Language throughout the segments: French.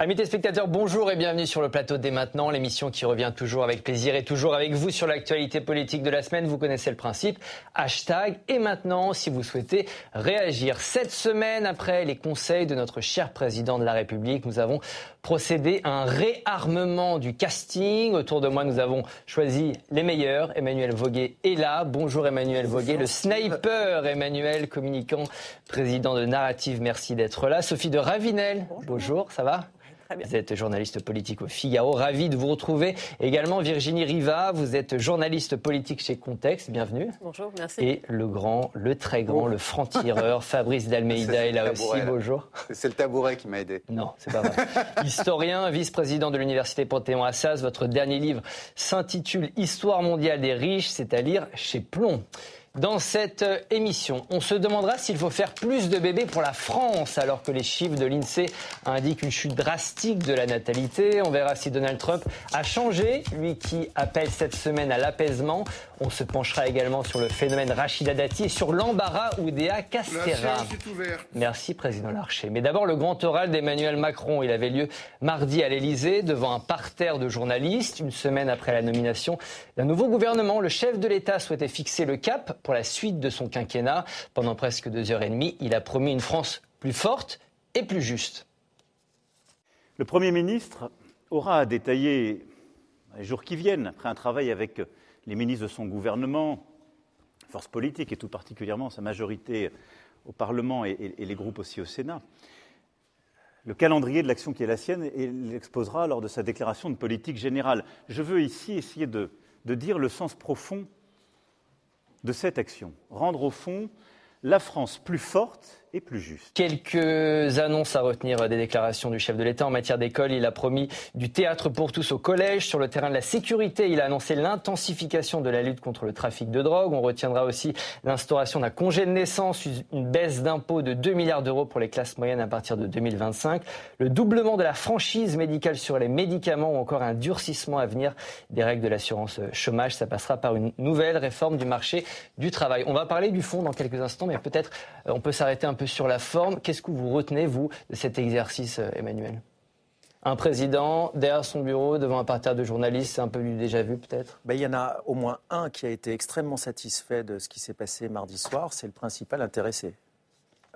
Amis téléspectateurs, bonjour et bienvenue sur le plateau dès maintenant, l'émission qui revient toujours avec plaisir et toujours avec vous sur l'actualité politique de la semaine. Vous connaissez le principe. Hashtag et maintenant si vous souhaitez réagir. Cette semaine, après les conseils de notre cher président de la République, nous avons procédé à un réarmement du casting. Autour de moi, nous avons choisi les meilleurs. Emmanuel Voguet est là. Bonjour Emmanuel Voguet, le sniper Emmanuel, communicant, président de Narrative. Merci d'être là. Sophie de Ravinel. Bonjour ça va? Vous êtes journaliste politique au Figaro. Ravi de vous retrouver. Également Virginie Riva, vous êtes journaliste politique chez Contexte. Bienvenue. Bonjour, merci. Et le grand, le très grand, le franc-tireur Fabrice Dalmeida est là aussi. Bonjour. C'est le tabouret qui m'a aidé. Non, c'est pas vrai. Historien, vice-président de l'université Panthéon-Assas, votre dernier livre s'intitule Histoire mondiale des riches, c'est à lire chez Plomb. Dans cette émission, on se demandera s'il faut faire plus de bébés pour la France, alors que les chiffres de l'INSEE indiquent une chute drastique de la natalité. On verra si Donald Trump a changé, lui qui appelle cette semaine à l'apaisement. On se penchera également sur le phénomène Rachida Dati et sur l'embarras Oudéa Castera. Merci, Président Larcher. Mais d'abord, le grand oral d'Emmanuel Macron. Il avait lieu mardi à l'Élysée, devant un parterre de journalistes. Une semaine après la nomination d'un nouveau gouvernement, le chef de l'État souhaitait fixer le cap pour la suite de son quinquennat. Pendant presque deux heures et demie, il a promis une France plus forte et plus juste. Le Premier ministre aura à détailler les jours qui viennent, après un travail avec les ministres de son gouvernement, forces politiques et tout particulièrement sa majorité au Parlement et, les groupes aussi au Sénat, le calendrier de l'action qui est la sienne et l'exposera lors de sa déclaration de politique générale. Je veux ici essayer de dire le sens profond de cette action, rendre au fond la France plus forte et plus juste. Quelques annonces à retenir des déclarations du chef de l'État en matière d'école. Il a promis du théâtre pour tous au collège. Sur le terrain de la sécurité, il a annoncé l'intensification de la lutte contre le trafic de drogue. On retiendra aussi l'instauration d'un congé de naissance, une baisse d'impôt de 2 milliards d'euros pour les classes moyennes à partir de 2025, le doublement de la franchise médicale sur les médicaments ou encore un durcissement à venir des règles de l'assurance chômage. Ça passera par une nouvelle réforme du marché du travail. On va parler du fond dans quelques instants, mais peut-être euh, on peut s'arrêter un peu sur la forme. Qu'est-ce que vous retenez, vous, de cet exercice, euh, Emmanuel? Un président derrière son bureau, devant un parterre de journalistes, c'est un peu du déjà vu peut-être? Ben, Il y en a au moins un qui a été extrêmement satisfait de ce qui s'est passé mardi soir, c'est le principal intéressé.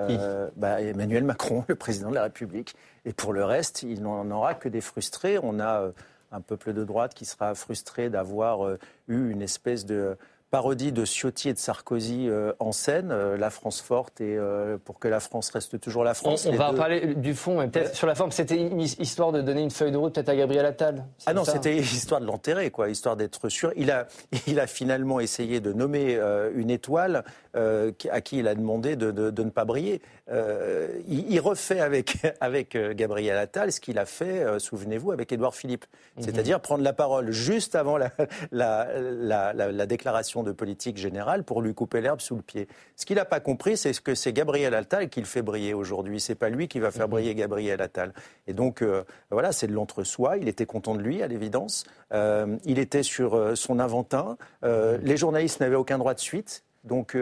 Euh, ben, Emmanuel Macron, le président de la République. Et pour le reste, il n'en aura que des frustrés. On a euh, un peuple de droite qui sera frustré d'avoir eu une espèce de parodie de Ciotti et de Sarkozy euh, en scène, euh, la France forte et euh, pour que la France reste toujours la France. On, va parler du fond, mais peut-être sur la forme. C'était une histoire de donner une feuille de route peut-être à Gabriel Attal. Ah non, c'était histoire de l'enterrer, quoi, histoire d'être sûr. Il a, il a finalement essayé de nommer une étoile à qui il a demandé de, de, ne pas briller. Il, il, refait avec, avec Gabriel Attal ce qu'il a fait, souvenez-vous, avec Édouard Philippe. Mhm. C'est-à-dire prendre la parole juste avant la, la, la, la déclaration de politique générale pour lui couper l'herbe sous le pied. Ce qu'il n'a pas compris, c'est que c'est Gabriel Attal qui le fait briller aujourd'hui. C'est pas lui qui va faire mhm. briller Gabriel Attal. Et donc, euh, voilà, c'est de l'entre-soi. Il était content de lui, à l'évidence. Euh, il était sur euh, son inventin. Mhm. Les journalistes n'avaient aucun droit de suite. Donc,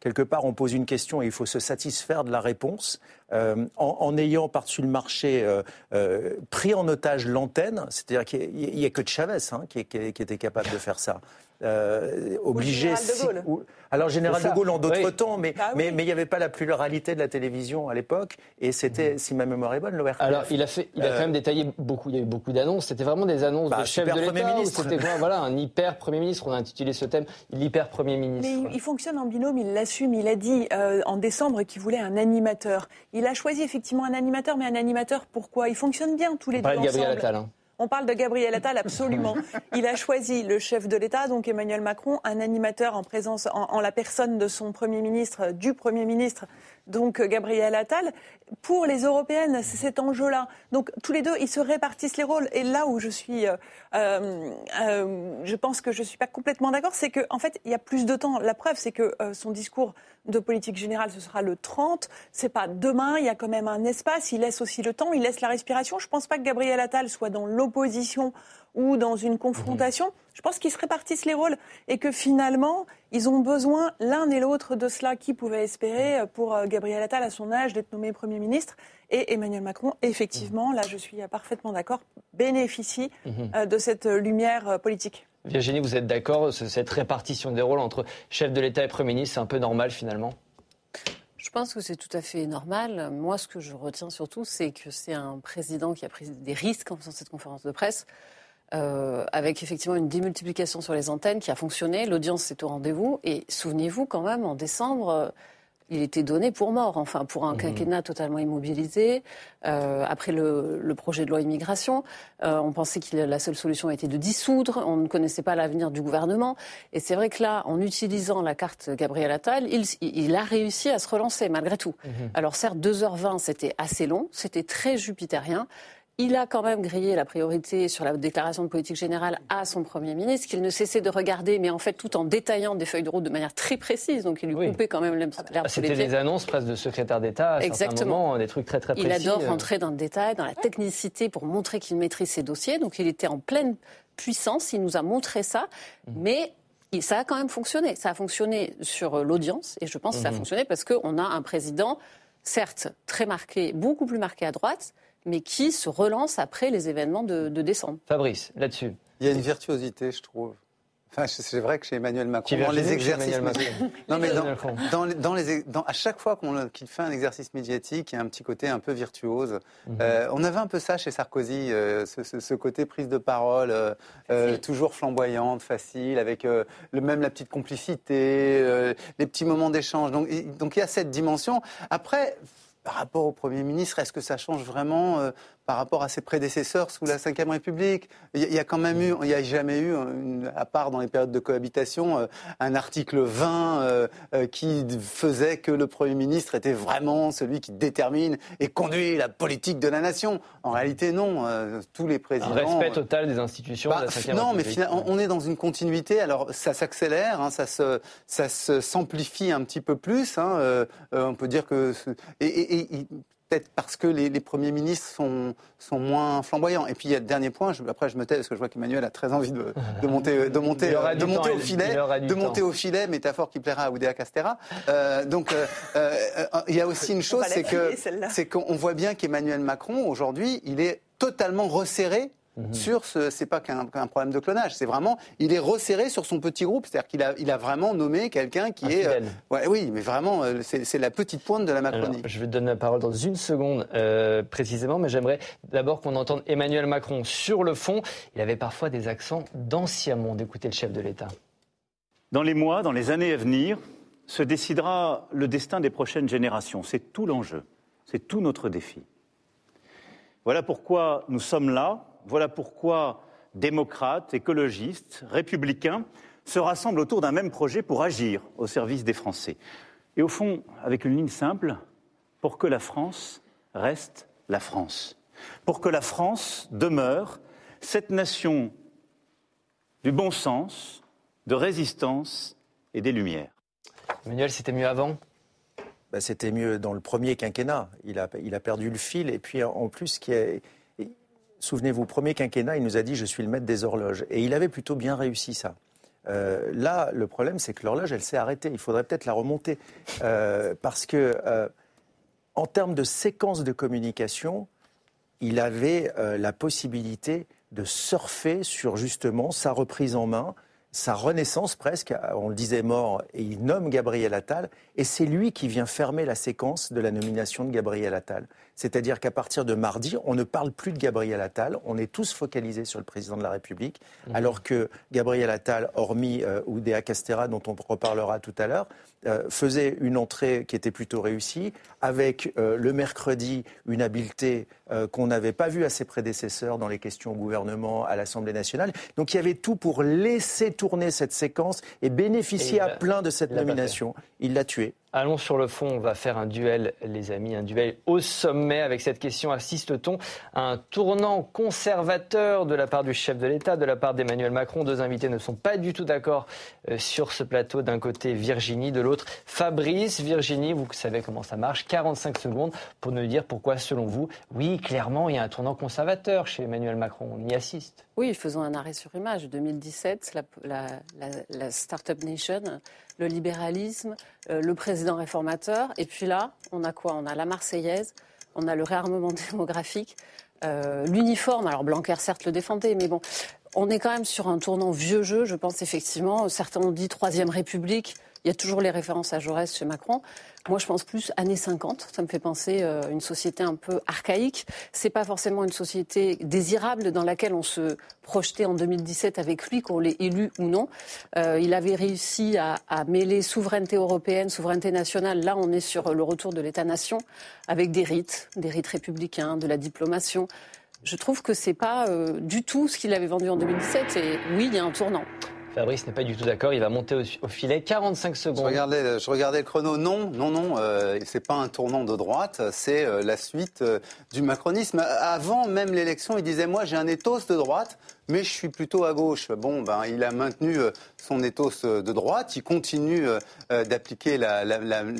quelque part, on pose une question et il faut se satisfaire de la réponse. en, ayant par-dessus le marché pris en otage l'antenne, c'est-à-dire qu'il n'y a, que Chavez hein, qui, était capable de faire ça euh, obligé. alors général de Gaulle en d'autres temps, mais bah mais mais il n'y avait pas la pluralité de la télévision à l'époque, et c'était, mm. si ma mémoire est bonne, l'ORTF. Alors il a fait, il a quand même euh, détaillé beaucoup, il y a eu beaucoup d'annonces. C'était vraiment des annonces bah, de chef de l'État. C'était voilà un hyper premier ministre. On a intitulé ce thème l'hyper premier ministre. Mais il, fonctionne en binôme, il l'assume. Il a dit euh, en décembre qu'il voulait un animateur. Il a choisi effectivement un animateur, mais un animateur pourquoi? Il fonctionne bien tous les deux ensemble. Gabriel Attal, hein. On parle de Gabriel Attal, absolument. Il a choisi le chef de l'État, donc Emmanuel Macron, un animateur en présence, en, la personne de son Premier ministre, du Premier ministre, donc Gabriel Attal. Pour les européennes, c'est cet enjeu-là. Donc tous les deux, ils se répartissent les rôles. Et là où je suis, euh, euh, je pense que je ne suis pas complètement d'accord, c'est qu'en en fait, il y a plus de temps. La preuve, c'est que euh, son discours de politique générale, ce sera le 30. C'est pas demain. Il y a quand même un espace. Il laisse aussi le temps. Il laisse la respiration. Je ne pense pas que Gabriel Attal soit dans l'opposition ou dans une confrontation. Mhm. Je pense qu'ils se répartissent les rôles et que finalement, ils ont besoin l'un et l'autre de cela. Qui pouvait espérer euh, pour euh, Gabriel Attal à son âge d'être nommé Premier ministre et Emmanuel Macron, effectivement, mhm. là je suis parfaitement d'accord, bénéficie mhm. euh, de cette lumière politique. Virginie, vous êtes d'accord Cette répartition des rôles entre chef de l'État et Premier ministre, c'est un peu normal finalement? Je pense que c'est tout à fait normal. Moi, ce que je retiens surtout, c'est que c'est un président qui a pris des risques en faisant cette conférence de presse. Euh, avec effectivement une démultiplication sur les antennes qui a fonctionné. L'audience est au rendez-vous. Et souvenez-vous quand même, en décembre, euh, il était donné pour mort, enfin pour un mmh. quinquennat totalement immobilisé. Euh, après le, le, projet de loi immigration, euh, on pensait que la seule solution était de dissoudre. On ne connaissait pas l'avenir du gouvernement. Et c'est vrai que là, en utilisant la carte Gabriel Attal, il, il a réussi à se relancer malgré tout. Mmh. Alors certes, 2h20, c'était assez long, c'était très jupitérien. Il a quand même grillé la priorité sur la déclaration de politique générale à son Premier ministre, qu'il ne cessait de regarder, mais en fait tout en détaillant des feuilles de route de manière très précise. Donc il lui coupait quand même l'herbe ah, C'était des annonces presque de secrétaire d'État, Exactement. des trucs très très précis. Il adore rentrer dans le détail, dans la technicité pour montrer qu'il maîtrise ses dossiers. Donc il était en pleine puissance, il nous a montré ça, mmh. mais ça a quand même fonctionné. Ça a fonctionné sur l'audience, et je pense que ça a mmh. fonctionné parce qu'on a un président, certes, très marqué, beaucoup plus marqué à droite, mais qui se relance après les événements de, décembre. Fabrice, là-dessus. Il y a une virtuosité, je trouve. Enfin, c'est vrai que chez Emmanuel Macron, dans les exercices, non mais dans, les, à chaque fois qu'il fait un exercice médiatique, il y a un petit côté un peu virtuose. Mhm. Euh, on avait un peu ça chez Sarkozy, euh, ce, côté prise de parole, euh, toujours flamboyante, facile, avec le même la petite complicité, les petits moments d'échange. Donc, donc il y a cette dimension. Après, par rapport au Premier ministre, est-ce que ça change vraiment euh, par rapport à ses prédécesseurs sous la Ve République? Il y a quand même eu, il n'y a jamais eu, à part dans les périodes de cohabitation, euh, un article 20 euh, qui faisait que le Premier ministre était vraiment celui qui détermine et conduit la politique de la nation. En réalité, non. tous les présidents... Un respect total des institutions de la bah, Ve Non, mais finalement, on est dans une continuité. Alors, ça s'accélère, hein, ça se, ça se s'amplifie un petit peu plus. Hein, on peut dire que... et, et, peut-être parce que les, premiers ministres sont, sont moins flamboyants. Et puis il y a le dernier point, après je me tais parce que je vois qu'Emmanuel a très envie de, monter, de monter, de monter au filet, de monter au filet, métaphore qui plaira à Oudéa Castera. Euh, donc euh, euh, il y a aussi une chose, c'est que c'est qu'on voit bien qu'Emmanuel Macron aujourd'hui, il est totalement resserré Mhm. sur ce, c'est pas qu'un problème de clonage, c'est vraiment, il est resserré sur son petit groupe, c'est-à-dire qu'il a, il a vraiment nommé quelqu'un qui est, euh, ouais, oui, mais vraiment, euh, c'est la petite pointe de la Macronie. je vais te donner la parole dans une seconde euh, précisément, mais j'aimerais d'abord qu'on entende Emmanuel Macron sur le fond. Il avait parfois des accents d'ancien monde. Écoutez le chef de l'État. Dans les mois, dans les années à venir, se décidera le destin des prochaines générations. C'est tout l'enjeu, c'est tout notre défi. Voilà pourquoi nous sommes là voilà pourquoi démocrates, écologistes, républicains se rassemblent autour d'un même projet pour agir au service des Français. Et au fond, avec une ligne simple, pour que la France reste la France. Pour que la France demeure cette nation du bon sens, de résistance et des Lumières. Emmanuel, c'était mieux avant? Bah, C'était mieux dans le premier quinquennat. Il a, il a perdu le fil. Et puis, en plus, ce qui est Souvenez-vous, premier quinquennat, il nous a dit je suis le maître des horloges. Et il avait plutôt bien réussi ça. Euh, là, le problème, c'est que l'horloge, elle s'est arrêtée. Il faudrait peut-être la remonter. Euh, parce que, euh, en termes de séquence de communication, il avait la possibilité de surfer sur justement sa reprise en main, sa renaissance presque, on le disait mort, et il nomme Gabriel Attal, et c'est lui qui vient fermer la séquence de la nomination de Gabriel Attal. C'est-à-dire qu'à partir de mardi, on ne parle plus de Gabriel Attal, on est tous focalisés sur le président de la République, mhm. alors que Gabriel Attal, hormis euh, Oudéa Castera, dont on reparlera tout à l'heure, euh, faisait une entrée qui était plutôt réussie, avec euh, le mercredi une habileté euh, qu'on n'avait pas vue à ses prédécesseurs dans les questions au gouvernement, à l'Assemblée nationale. Donc il y avait tout pour laisser tourner cette séquence et bénéficier à plein de cette nomination. Il l'a tué. Allons sur le fond, on va faire un duel, les amis, un duel au sommet. Avec cette question, assiste-t-on à un tournant conservateur de la part du chef de l'État, de la part d'Emmanuel Macron? Deux invités ne sont pas du tout d'accord euh, sur ce plateau. D'un côté, Virginie, de l'autre, Fabrice. Virginie, vous savez comment ça marche. 45 secondes pour nous dire pourquoi, selon vous, oui, clairement, il y a un tournant conservateur chez Emmanuel Macron. On y assiste. Oui, faisons un arrêt sur image. 2017, la, Startup Nation, le libéralisme, euh, le président réformateur. Et puis là, on a quoi? On a la Marseillaise, on a le réarmement démographique, euh, l'uniforme. Alors Blanquer, certes, le défendait, mais bon, on est quand même sur un tournant vieux jeu, je pense effectivement. Certains ont dit Troisième République. Il y a toujours les références à Jaurès chez Macron. Moi, je pense plus années 50. Ça me fait penser à euh, une société un peu archaïque. C'est pas forcément une société désirable dans laquelle on se projetait en 2017 avec lui, qu'on l'ait élu ou non. Euh, il avait réussi à, mêler souveraineté européenne, souveraineté nationale. Là, on est sur le retour de l'État-nation avec des rites, des rites républicains, de la diplomation. Je trouve que c'est pas euh, du tout ce qu'il avait vendu en 2017. Et oui, il y a un tournant. Fabrice n'est pas du tout d'accord. Il va monter au, filet. 45 secondes. Je regardais, je regardais le chrono. Non, non, non. Euh, c'est pas un tournant de droite. C'est euh, la suite euh, du macronisme. Avant même l'élection, il disait moi j'ai un ethos de droite mais je suis plutôt à gauche. Bon, ben, il a maintenu euh, son ethos euh, de droite, il continue euh, d'appliquer la,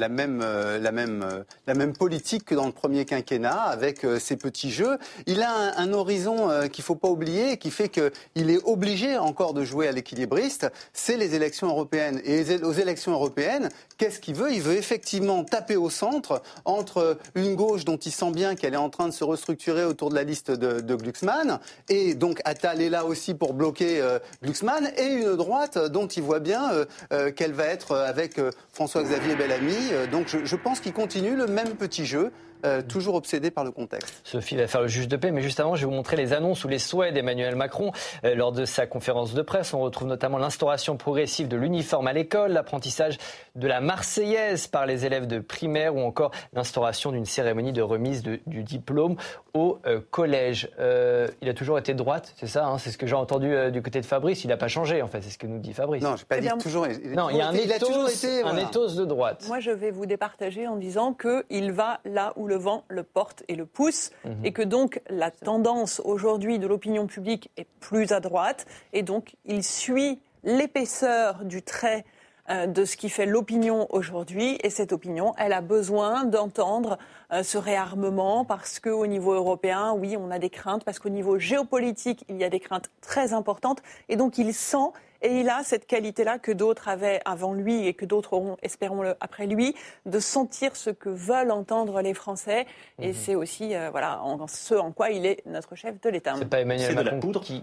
même, politique que dans le premier quinquennat, avec ses petits jeux. Il a un, horizon qu'il ne faut pas oublier, qui fait qu'il est obligé encore de jouer à l'équilibriste, c'est les élections européennes. Et aux élections européennes, qu'est-ce qu'il veut? Il veut effectivement taper au centre entre une gauche dont il sent bien qu'elle est en train de se restructurer autour de la liste de, Glucksmann, et donc Attal est là aussi pour bloquer euh, Glucksmann, et une droite dont il voit bien euh, euh, qu'elle va être avec François-Xavier Bellamy. donc je pense qu'il continue le même petit jeu. Euh, toujours obsédé par le contexte. Sophie va faire le juge de paix, mais juste avant, je vais vous montrer les annonces ou les souhaits d'Emmanuel Macron euh, lors de sa conférence de presse. On retrouve notamment l'instauration progressive de l'uniforme à l'école, l'apprentissage de la Marseillaise par les élèves de primaire ou encore l'instauration d'une cérémonie de remise du diplôme au euh, collège. il a toujours été de droite, c'est ça hein, C'est ce que j'ai entendu du côté de Fabrice. Il n'a pas changé, en fait, c'est ce que nous dit Fabrice. Non, je pas eh dit toujours. non, il y a un ethos, un ethos de droite. Moi, je vais vous départager en disant qu'il va là où le vent le porte et le pousse, mhm. et que donc la tendance aujourd'hui de l'opinion publique est plus à droite, et donc il suit l'épaisseur du trait euh, de ce qui fait l'opinion aujourd'hui. Et cette opinion, elle a besoin d'entendre euh, ce réarmement parce qu'au niveau européen, oui, on a des craintes, parce qu'au niveau géopolitique, il y a des craintes très importantes. Et donc il sent et il a cette qualité-là que d'autres avaient avant lui et que d'autres auront, espérons-le, après lui, de sentir ce que veulent entendre les Français. Et mhm. c'est aussi euh, voilà, en, ce en quoi il est notre chef de l'État. C'est pas Emmanuel Macron qui,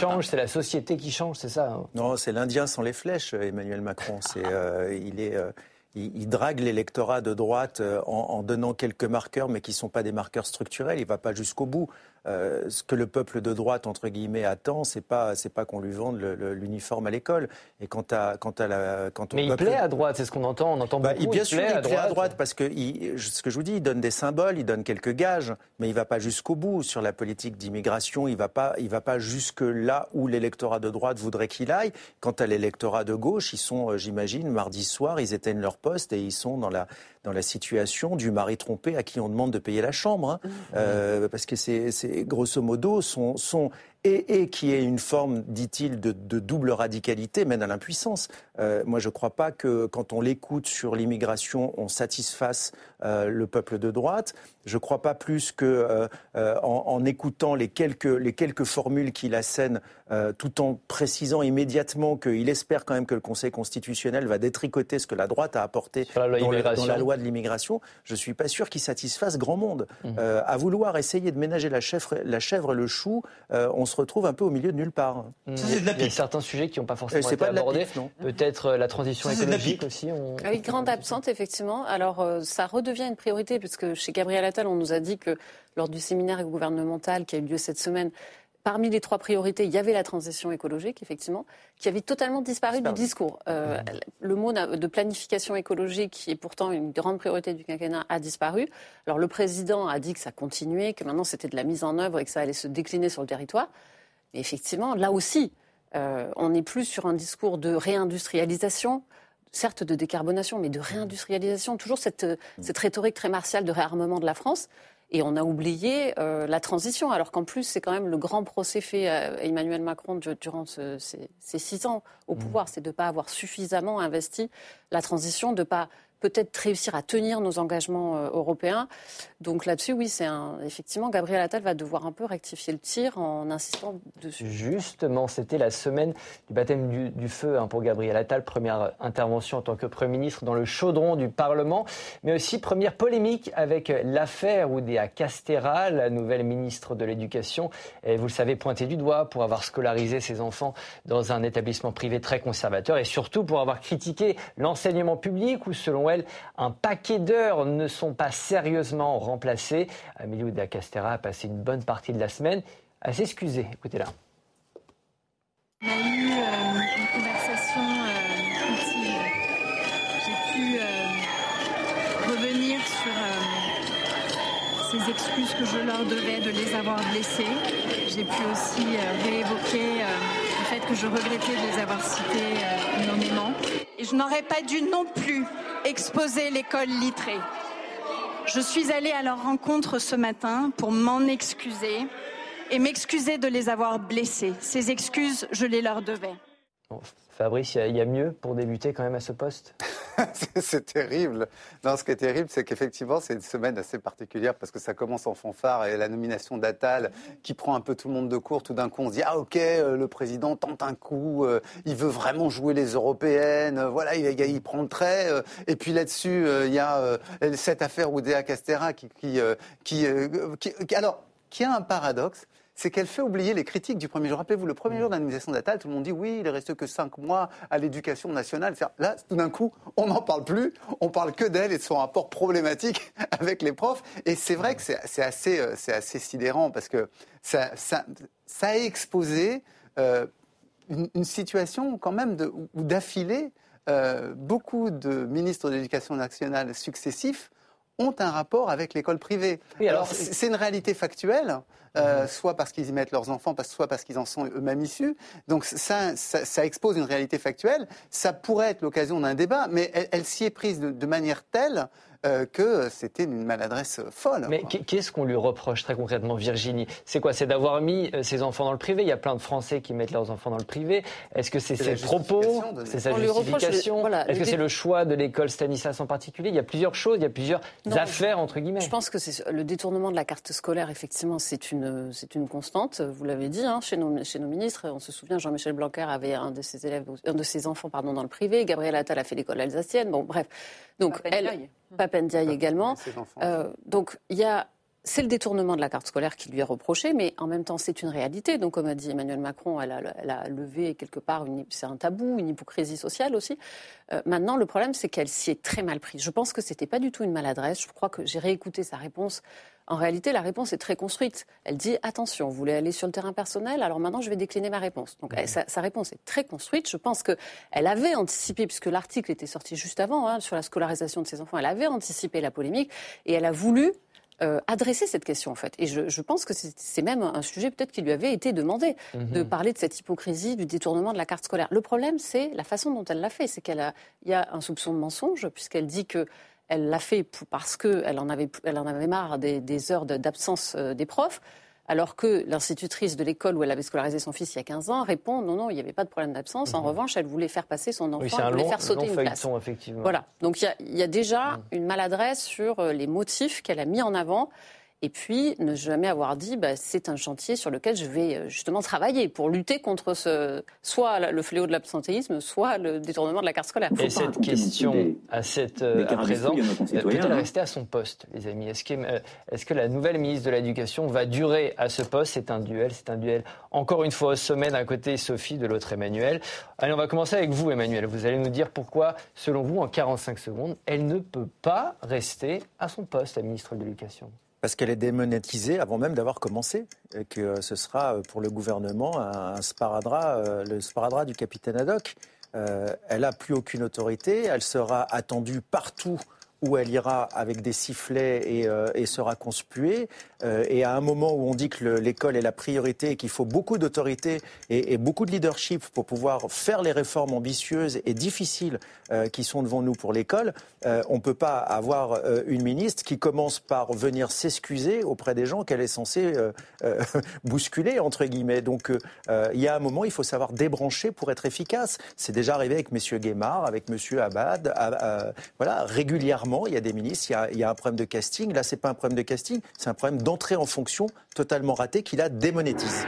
change, c'est la société qui change, c'est ça hein Non, c'est l'Indien sans les flèches, Emmanuel Macron. C'est, euh, il est. Euh, il, drague l'électorat de droite en, en, donnant quelques marqueurs, mais qui ne sont pas des marqueurs structurels. Il ne va pas jusqu'au bout. Euh, ce que le peuple de droite entre guillemets attend, c'est pas c'est pas qu'on lui vende l'uniforme à l'école. Et quant à quant à la quand Mais il plaît à droite, c'est ce qu'on entend. On entend bah, beaucoup. bien sûr, il plaît à droite parce que ce que je vous dis, il donne des symboles, il donne quelques gages, mais il va pas jusqu'au bout sur la politique d'immigration. Il va pas il va pas jusque là où l'électorat de droite voudrait qu'il aille. Quant à l'électorat de gauche, ils sont, euh, j'imagine, mardi soir, ils éteignent leur poste et ils sont dans la dans la situation du mari trompé à qui on demande de payer la chambre. Hein. Mmh. Euh, parce que c'est grosso modo son, son et, et qui est une forme, dit-il, de, de, double radicalité, mène à l'impuissance. Euh, moi, je ne crois pas que quand on l'écoute sur l'immigration, on satisfasse euh, le peuple de droite. Je ne crois pas plus que euh, en, en, écoutant les quelques, les quelques formules qu'il assène, tout en précisant immédiatement qu'il espère quand même que le Conseil constitutionnel va détricoter ce que la droite a apporté dans, dans, la loi de l'immigration. Je ne suis pas sûr qu'il satisfasse grand monde. Mmh. à vouloir essayer de ménager la chèvre, la chèvre le chou, on se retrouve un peu au milieu de nulle part. Mmh. Il y a certains sujets qui n'ont pas forcément été abordés. Peut-être la transition écologique aussi. On... Ah oui, grande absente, effectivement. Alors, ça redevient une priorité, puisque chez Gabriel Attal, on nous a dit que lors du séminaire gouvernemental qui a eu lieu cette semaine, Parmi les trois priorités, il y avait la transition écologique, effectivement, qui avait totalement disparu du discours. Euh, le mot de planification écologique, qui est pourtant une grande priorité du quinquennat, a disparu. Alors le président a dit que ça continuait, que maintenant c'était de la mise en œuvre et que ça allait se décliner sur le territoire. Mais effectivement, là aussi, euh, on n'est plus sur un discours de réindustrialisation, certes de décarbonation, mais de réindustrialisation, toujours cette, cette rhétorique très martiale de réarmement de la France. Et on a oublié euh, la transition, alors qu'en plus, c'est quand même le grand procès fait à Emmanuel Macron durant ces, ces, six ans au mmh. pouvoir, c'est de ne pas avoir suffisamment investi la transition, de ne pas peut-être réussir à tenir nos engagements euh, européens. Donc là-dessus, oui, c'est effectivement, Gabriel Attal va devoir un peu rectifier le tir en insistant dessus. Justement, c'était la semaine du baptême du, feu hein, pour Gabriel Attal, première intervention en tant que Premier ministre dans le chaudron du Parlement, mais aussi première polémique avec l'affaire Oudéa Castera, la nouvelle ministre de l'Éducation, vous le savez, pointée du doigt pour avoir scolarisé ses enfants dans un établissement privé très conservateur et surtout pour avoir critiqué l'enseignement public où, selon un paquet d'heures ne sont pas sérieusement remplacées. Amélie de Castera a passé une bonne partie de la semaine à s'excuser. Écoutez-la. A eu euh, une conversation euh, utile. J'ai pu euh, revenir sur ces excuses que je leur devais de les avoir blessés. J'ai pu aussi réévoquer fait que je regrettais de les avoir cités énormément. Et je n'aurais pas dû non plus exposer l'école littrée. Je suis allée à leur rencontre ce matin pour m'en excuser et m'excuser de les avoir blessés. Ces excuses, je les leur devais. Fabrice, il y, a mieux pour débuter quand même à ce poste? C'est terrible. Non, ce qui est terrible, c'est qu'effectivement, c'est une semaine assez particulière parce que ça commence en fanfare et la nomination d'Attal qui prend un peu tout le monde de court. Tout d'un coup, on se dit Ah, ok, euh, le président tente un coup, euh, il veut vraiment jouer les européennes, euh, voilà, il, il, prend le trait. et puis là-dessus, il y a cette affaire Oudéa Castera qui, qui, qui, alors, qui a un paradoxe c'est qu'elle fait oublier les critiques du premier jour. Rappelez-vous, le premier jour d'administration d'Attal, tout le monde dit oui, il ne reste que cinq mois à l'éducation nationale. Là, tout d'un coup, on n'en parle plus, on parle que d'elle et de son rapport problématique avec les profs. Et c'est vrai que c'est assez, euh, assez sidérant parce que ça, a exposé euh, une, situation quand même d'affilée, euh, beaucoup de ministres de l'Éducation nationale successifs ont un rapport avec l'école privée. alors, c'est une réalité factuelle. Euh, mhm. soit parce qu'ils y mettent leurs enfants, soit parce qu'ils en sont eux-mêmes issus. Donc ça, ça, expose une réalité factuelle. Ça pourrait être l'occasion d'un débat, mais elle, s'y est prise de manière telle euh, que c'était une maladresse folle. Mais qu'est-ce qu'on lui reproche très concrètement, Virginie? C'est quoi? C'est d'avoir mis euh, ses enfants dans le privé? Il y a plein de Français qui mettent leurs enfants dans le privé. Est-ce que c'est ses propos? C'est sa justification? Est-ce que c'est le choix de l'école Stanislas en particulier? Il y a plusieurs choses, il y a plusieurs affaires, entre guillemets. Je pense que c'est le détournement de la carte scolaire, effectivement, c'est une, c'est une constante. Vous l'avez dit, hein, chez, nos, chez nos ministres. On se souvient, Jean-Michel Blanquer avait un de ses élèves, un de ses enfants pardon, dans le privé. Gabriel Attal a fait l'école alsacienne. Bon, bref. Donc, elle, Papendiaï également. Euh, donc il y a c'est le détournement de la carte scolaire qui lui est reproché, mais en même temps, c'est une réalité. Donc, comme a dit Emmanuel Macron, elle a, levé quelque part, c'est un tabou, une hypocrisie sociale aussi. Euh, maintenant, le problème, c'est qu'elle s'y est très mal prise. Je pense que c'était pas du tout une maladresse. Je crois que j'ai réécouté sa réponse. En réalité, la réponse est très construite. Elle dit attention, vous voulez aller sur le terrain personnel, alors maintenant je vais décliner ma réponse. Donc sa, réponse est très construite. Je pense qu'elle avait anticipé, puisque l'article était sorti juste avant hein, sur la scolarisation de ses enfants, elle avait anticipé la polémique et elle a voulu euh, adresser cette question en fait. Et je, pense que c'est même un sujet peut-être qui lui avait été demandé mmh. de parler de cette hypocrisie du détournement de la carte scolaire. Le problème, c'est la façon dont elle l'a fait. C'est qu'il y a un soupçon de mensonge puisqu'elle dit que elle l'a fait parce qu'elle en, avait, elle en avait marre des, heures d'absence euh, des profs, alors que l'institutrice de l'école où elle avait scolarisé son fils il y a 15 ans répond non, non, il n'y avait pas de problème d'absence. En mhm. revanche, elle voulait faire passer son enfant, elle voulait faire sauter une classe. Effectivement. Voilà. Donc il y, a, déjà mhm. une maladresse sur euh, les motifs qu'elle a mis en avant et puis, ne jamais avoir dit, bah, c'est un chantier sur lequel je vais euh, justement travailler pour lutter contre ce, soit le fléau de l'absentéisme, soit le détournement de la carte scolaire. Et cette question, à, cette, euh, à présent, euh, peut-elle hein. rester à son poste, les amis? Est-ce que, est que la nouvelle ministre de l'Éducation va durer à ce poste? C'est un duel, c'est un duel. Encore une fois, au sommet, d'un côté Sophie, de l'autre Emmanuel. Allez, on va commencer avec vous, Emmanuel. Vous allez nous dire pourquoi, selon vous, en 45 secondes, elle ne peut pas rester à son poste, la ministre de l'Éducation. Parce qu'elle est démonétisée avant même d'avoir commencé, et que ce sera euh, pour le gouvernement un, sparadrap, euh, le sparadrap du capitaine Haddock. Euh, elle n'a plus aucune autorité, elle sera attendue partout où elle ira avec des sifflets et, et sera conspuée. et à un moment où on dit que l'école est la priorité et qu'il faut beaucoup d'autorité et, beaucoup de leadership pour pouvoir faire les réformes ambitieuses et difficiles qui sont devant nous pour l'école, on ne peut pas avoir une ministre qui commence par venir s'excuser auprès des gens qu'elle est censée bousculer, entre guillemets. Donc il y a un moment, il faut savoir débrancher pour être efficace. C'est déjà arrivé avec M. Guémard, avec M. Abad. voilà, régulièrement, il y a des ministres, il y a, un problème de casting. Là, ce n'est pas un problème de casting, c'est un problème d'entrée en fonction totalement raté qui la démonétise.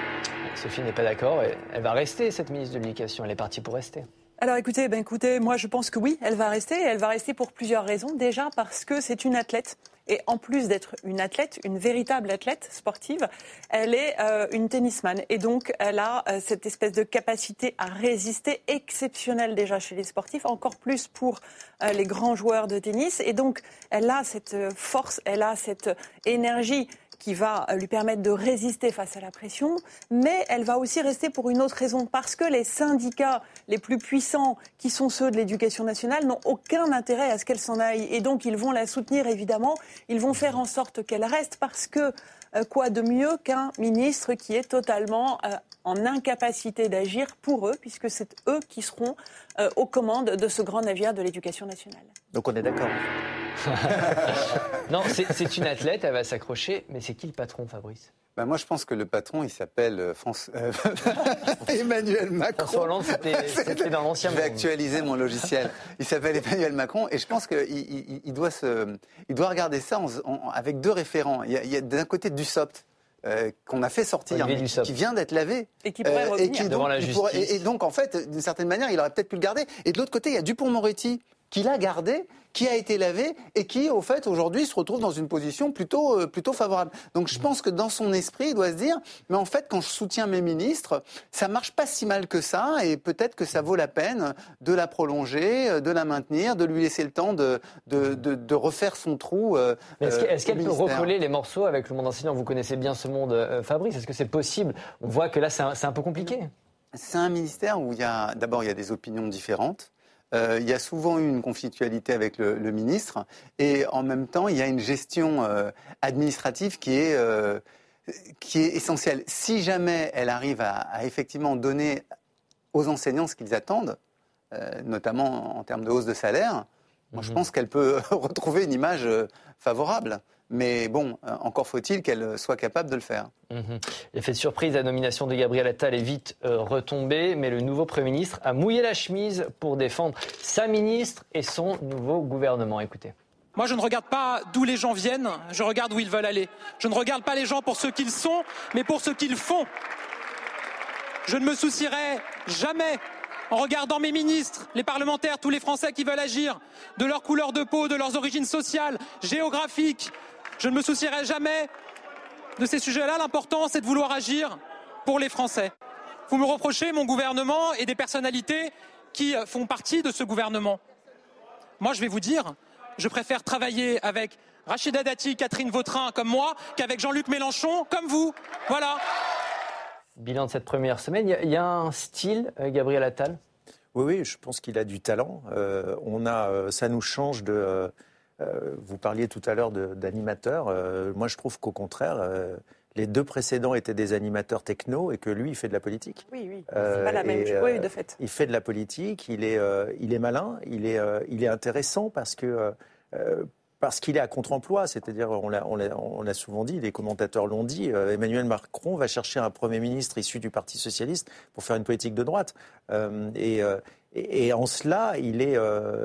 Sophie n'est pas d'accord. Elle va rester, cette ministre de l'Éducation. Elle est partie pour rester. Alors écoutez, ben écoutez, moi je pense que oui, elle va rester. Elle va rester pour plusieurs raisons. Déjà parce que c'est une athlète. Et en plus d'être une athlète, une véritable athlète sportive, elle est euh, une tennisman. Et donc, elle a euh, cette espèce de capacité à résister exceptionnelle déjà chez les sportifs, encore plus pour euh, les grands joueurs de tennis. Et donc, elle a cette force, elle a cette énergie qui va lui permettre de résister face à la pression, mais elle va aussi rester pour une autre raison, parce que les syndicats les plus puissants, qui sont ceux de l'éducation nationale, n'ont aucun intérêt à ce qu'elle s'en aille. Et donc, ils vont la soutenir, évidemment. Ils vont faire en sorte qu'elle reste, parce que euh, quoi de mieux qu'un ministre qui est totalement euh, en incapacité d'agir pour eux, puisque c'est eux qui seront euh, aux commandes de ce grand navire de l'éducation nationale. Donc on est d'accord. non, c'est une athlète, elle va s'accrocher, mais c'est qui le patron, Fabrice? Bah moi, je pense que le patron, il s'appelle euh, euh, Emmanuel Macron. François Hollande, c'était dans l'ancien Je vais actualiser mon logiciel. Il s'appelle Emmanuel Macron et je pense qu'il il, doit, se, il doit regarder ça avec deux référents. Il y a, d'un côté du SOPT, euh, qu'on a fait sortir, qui vient d'être lavé. Et qui pourrait revenir. Et, qui, devant la justice. et, donc, en fait, d'une certaine manière, il aurait peut-être pu le garder. Et de l'autre côté, il y a Dupont-Moretti, qui l'a gardé, qui a été lavé et qui, au fait, aujourd'hui, se retrouve dans une position plutôt, euh, plutôt favorable. Donc je pense que dans son esprit, il doit se dire, mais en fait, quand je soutiens mes ministres, ça marche pas si mal que ça et peut-être que ça vaut la peine de la prolonger, euh, de la maintenir, de lui laisser le temps de, de, de, refaire son trou. Euh, est-ce qu'elle peut recoller les morceaux avec le monde enseignant? Vous connaissez bien ce monde, Fabrice. Est-ce que c'est possible? On voit que là, c'est un, un peu compliqué. C'est un ministère où il y a d'abord il y a des opinions différentes. Euh, il y a souvent eu une conflictualité avec le, ministre et en même temps, il y a une gestion euh, administrative qui est, euh, qui est essentielle. Si jamais elle arrive à, effectivement donner aux enseignants ce qu'ils attendent, notamment en termes de hausse de salaire, moi, je mhm. pense qu'elle peut retrouver une image favorable. Mais bon, euh, encore faut-il qu'elle soit capable de le faire. Mmh. L'effet de surprise, la nomination de Gabriel Attal est vite euh, retombée, mais le nouveau Premier ministre a mouillé la chemise pour défendre sa ministre et son nouveau gouvernement. Écoutez. Moi, je ne regarde pas d'où les gens viennent, je regarde où ils veulent aller. Je ne regarde pas les gens pour ce qu'ils sont, mais pour ce qu'ils font. Je ne me soucierai jamais en regardant mes ministres, les parlementaires, tous les Français qui veulent agir, de leur couleur de peau, de leurs origines sociales, géographiques, je ne me soucierai jamais de ces sujets-là. L'important, c'est de vouloir agir pour les Français. Vous me reprochez mon gouvernement et des personnalités qui font partie de ce gouvernement. Moi, je vais vous dire, je préfère travailler avec Rachida Dati, Catherine Vautrin comme moi, qu'avec Jean-Luc Mélenchon comme vous. Voilà. Bilan de cette première semaine, il y, a un style, euh, Gabriel Attal? Oui, oui, je pense qu'il a du talent. Euh, on a, euh, ça nous change de euh, vous parliez tout à l'heure d'animateurs. Euh, moi, je trouve qu'au contraire, euh, les deux précédents étaient des animateurs techno et que lui, il fait de la politique. Oui, oui, c'est pas la même chose. Oui, de fait. Il fait de la politique, il est, il est malin, il est, il est intéressant parce que. parce qu'il est à contre-emploi, c'est-à-dire, on l'a souvent dit, les commentateurs l'ont dit, Emmanuel Macron va chercher un Premier ministre issu du Parti socialiste pour faire une politique de droite. Et, et, en cela, il est,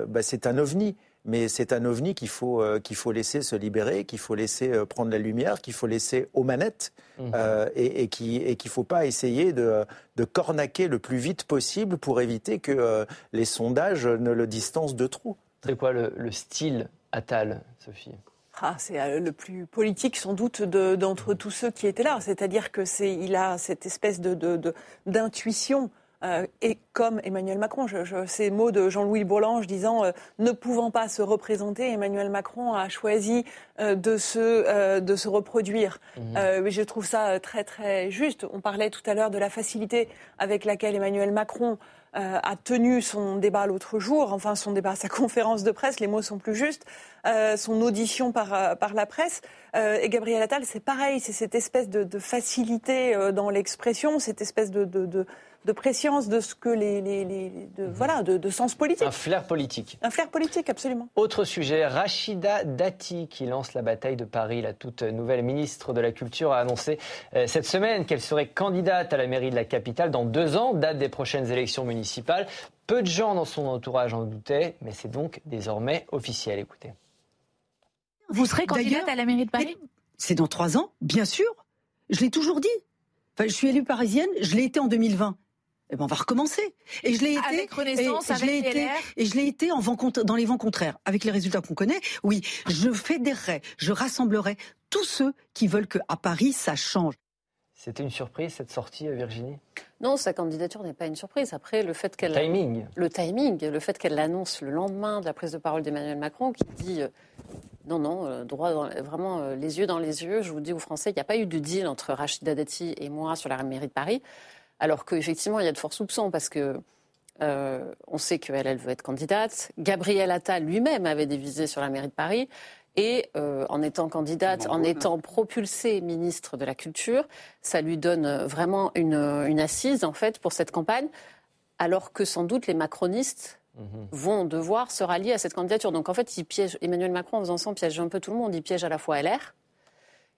bah, c'est un ovni mais c'est un ovni qu'il faut, euh, qu'il faut laisser se libérer, qu'il faut laisser euh, prendre la lumière, qu'il faut laisser aux manettes mhm. euh, et, et qu'il ne faut pas essayer de, de, cornaquer le plus vite possible pour éviter que les sondages ne le distancent de trop. C'est quoi le, style Attal, Sophie? Ah, c'est le plus politique sans doute d'entre tous ceux qui étaient là. C'est-à-dire que c'est, il a cette espèce de, d'intuition euh, et comme Emmanuel Macron. ces mots de Jean-Louis Bourlange disant ne pouvant pas se représenter, Emmanuel Macron a choisi de, se, de se reproduire. Mmh. je trouve ça très très juste. On parlait tout à l'heure de la facilité avec laquelle Emmanuel Macron euh, a tenu son débat l'autre jour, enfin son débat, sa conférence de presse, les mots sont plus justes, euh, son audition par, euh, par la presse. et Gabriel Attal, c'est pareil, c'est cette espèce de, de facilité dans l'expression, cette espèce de, de, de préscience de ce que les, les, de, mhm. voilà de, sens politique. Un flair politique. Un flair politique, absolument. Autre sujet, Rachida Dati qui lance la bataille de Paris. La toute nouvelle ministre de la Culture a annoncé euh, cette semaine qu'elle serait candidate à la mairie de la capitale dans deux ans, date des prochaines élections municipales. Peu de gens dans son entourage en doutaient, mais c'est donc désormais officiel. Écoutez. Vous serez candidate à la mairie de Paris C'est dans trois ans, bien sûr. Je l'ai toujours dit. Enfin, je suis élue parisienne, je l'ai été en 2020. Eh ben on va recommencer. Et je l'ai été. Avec Renaissance, avec je été, Et je l'ai été en vent, dans les vents contraires. Avec les résultats qu'on connaît, oui, je fédérerai, je rassemblerai tous ceux qui veulent qu'à Paris, ça change. C'était une surprise, cette sortie, euh, Virginie? Non, sa candidature n'est pas une surprise. Après, le fait qu'elle... Le timing. Le timing, le fait qu'elle l'annonce le lendemain de la prise de parole d'Emmanuel Macron, qui dit... Euh, non, non, euh, droit vraiment les yeux dans les yeux. Je vous dis aux Français, il n'y a pas eu de deal entre Rachida Dati et moi sur la mairie de Paris. Alors qu'effectivement, il y a de forts soupçons parce que euh, on sait qu'elle, elle veut être candidate. Gabriel Attal lui-même avait des visées sur la mairie de Paris. Et euh, en étant candidate, en étant propulsée ministre de la Culture, ça lui donne vraiment une, assise, en fait, pour cette campagne, alors que sans doute les macronistes mhm. vont devoir se rallier à cette candidature. Donc en fait, il piège, Emmanuel Macron, en faisant ça, piège un peu tout le monde. Il piège à la fois LR,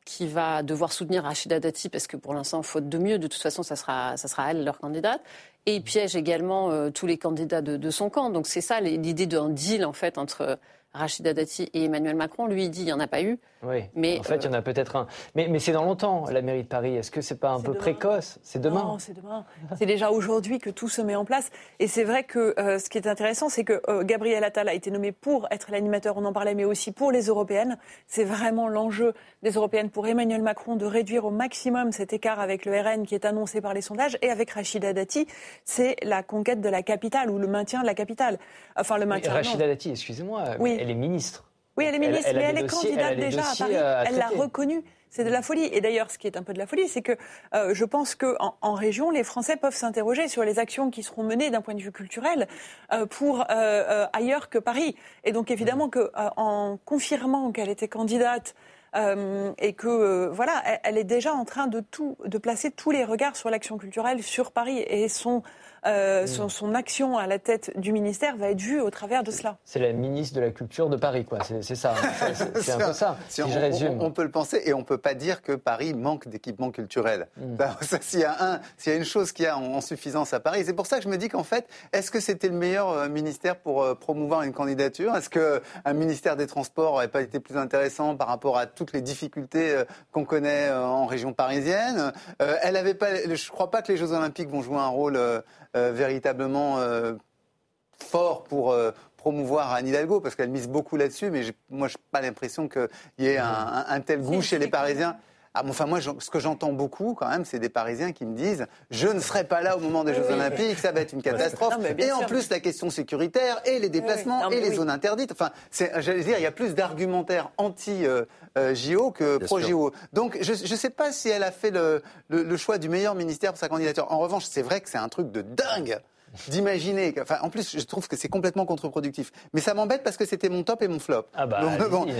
qui va devoir soutenir Rachida Dati parce que pour l'instant, faute de mieux, de toute façon, ça sera, ça sera elle leur candidate. Et il piège également euh, tous les candidats de, de son camp. Donc c'est ça l'idée d'un deal en fait entre Rachida Dati et Emmanuel Macron. Lui, il dit il n'y en a pas eu. Oui, mais, en fait, il y en a euh, peut-être un. Mais, mais c'est dans longtemps, la mairie de Paris. Est-ce que c'est pas un peu précoce? C'est demain Non, c'est demain. c'est déjà aujourd'hui que tout se met en place. Et c'est vrai que euh, ce qui est intéressant, c'est que euh, Gabriel Attal a été nommé pour être l'animateur, on en parlait, mais aussi pour les européennes. C'est vraiment l'enjeu des européennes pour Emmanuel Macron de réduire au maximum cet écart avec le RN qui est annoncé par les sondages. Et avec Rachida Dati, c'est la conquête de la capitale ou le maintien de la capitale. Enfin, le maintien. Rachida Dati, excusez-moi, oui. Elle est ministre. Oui, elle est ministre, mais elle est candidate déjà à Paris. elle l'a reconnue. C'est de la folie. Et d'ailleurs, ce qui est un peu de la folie, c'est que euh, je pense qu'en en, région, les Français peuvent s'interroger sur les actions qui seront menées d'un point de vue culturel euh, pour euh, ailleurs que Paris. Et donc, évidemment, que en confirmant qu'elle était candidate et que voilà, elle, est déjà en train de tout, de placer tous les regards sur l'action culturelle sur Paris et son euh, mm. son, action à la tête du ministère va être vue au travers de cela. C'est la ministre de la Culture de Paris, quoi. C'est ça. Hein. C'est un peu ça. Si, on, je résume. On, peut le penser et on ne peut pas dire que Paris manque d'équipements culturels. Mm. Bah, s'il y, a y a une chose qui a en, suffisance à Paris, c'est pour ça que je me dis qu'en fait, est-ce que c'était le meilleur euh, ministère pour euh, promouvoir une candidature? Est-ce qu'un ministère des Transports n'aurait pas été plus intéressant par rapport à toutes les difficultés qu'on connaît en région parisienne? Elle avait pas, je ne crois pas que les Jeux Olympiques vont jouer un rôle euh, véritablement euh, fort pour euh, promouvoir Anne Hidalgo, parce qu'elle mise beaucoup là-dessus, mais moi, je n'ai pas l'impression qu'il y ait un, tel goût chez les Parisiens. Ah, enfin, moi, ce que j'entends beaucoup, quand même, c'est des Parisiens qui me disent Je ne serai pas là au moment des Jeux Olympiques, ça va être une catastrophe. et en plus, la question sécuritaire, et les déplacements, et les zones interdites. Enfin, j'allais dire, il y a plus d'argumentaires anti-JO que pro-JO. Donc, je ne sais pas si elle a fait le, le choix du meilleur ministère pour sa candidature. En revanche, c'est vrai que c'est un truc de dingue d'imaginer. Enfin, en plus, je trouve que c'est complètement contre-productif. Mais ça m'embête parce que c'était mon top et mon flop. Ah bah,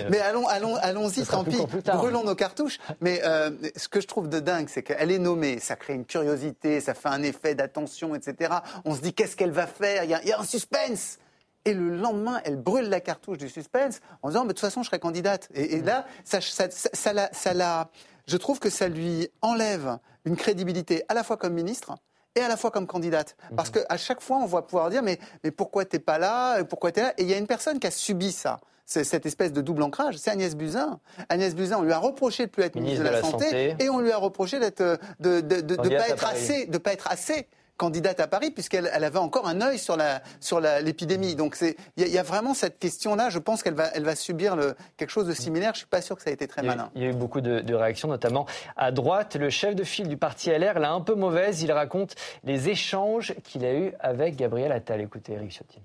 mais allons, allons, allons-y, tant pis. Brûlons nos cartouches. Mais euh, ce que je trouve de dingue, c'est qu'elle est nommée, ça crée une curiosité, ça fait un effet d'attention, etc. On se dit qu'est-ce qu'elle va faire? Il y, a, un suspense. Et le lendemain, elle brûle la cartouche du suspense en disant, mais de toute façon, je serai candidate. Et, là, ça, ça, ça, ça, je trouve que ça lui enlève une crédibilité à la fois comme ministre, et à la fois comme candidate. Parce mhm. qu'à chaque fois, on va pouvoir dire mais, mais pourquoi t'es pas là Pourquoi t'es là? Et il y a une personne qui a subi ça. C'est cette espèce de double ancrage, c'est Agnès Buzyn. Agnès Buzyn, on lui a reproché de plus être ministre, de, la, santé, et on lui a reproché d'être de de, de, pas être assez, de pas être assez candidate à Paris, puisqu'elle elle avait encore un œil sur la sur l'épidémie. Donc il y, a vraiment cette question-là. Je pense qu'elle va elle va subir le, quelque chose de similaire. Je suis pas sûr que ça a été très malin. Il y a eu beaucoup de, réactions, notamment à droite. Le chef de file du parti LR l'a un peu mauvaise. Il raconte les échanges qu'il a eus avec Gabriel Attal. Écoutez, Eric Ciotti.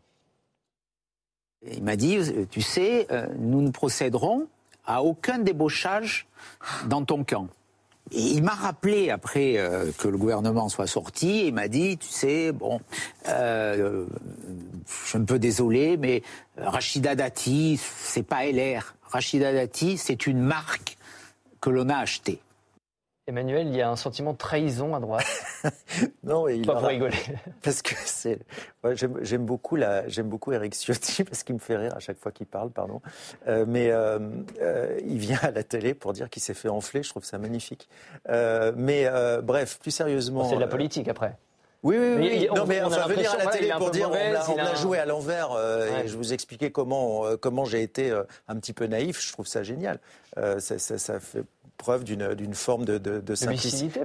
Il m'a dit, tu sais, euh, nous ne procéderons à aucun débauchage dans ton camp. Et il m'a rappelé après euh, que le gouvernement soit sorti, il m'a dit, tu sais, bon, euh, je suis un peu désolé, mais Rachida Dati, c'est pas LR. Rachida Dati, c'est une marque que l'on a achetée. Emmanuel, il y a un sentiment de trahison à droite. non, il pas pour rigoler. Parce que c'est, j'aime beaucoup la, j'aime beaucoup Eric Ciotti parce qu'il me fait rire à chaque fois qu'il parle, pardon. Euh, mais euh, euh, il vient à la télé pour dire qu'il s'est fait enfler. Je trouve ça magnifique. mais bref, plus sérieusement. C'est de la politique après. Oui, oui, oui. non, mais enfin, venir à la télé pour dire on a, joué à l'envers et je vous expliquais comment, comment j'ai été un petit peu naïf, je trouve ça génial. ça, ça, ça, fait preuve d'une forme de, de, simplicité.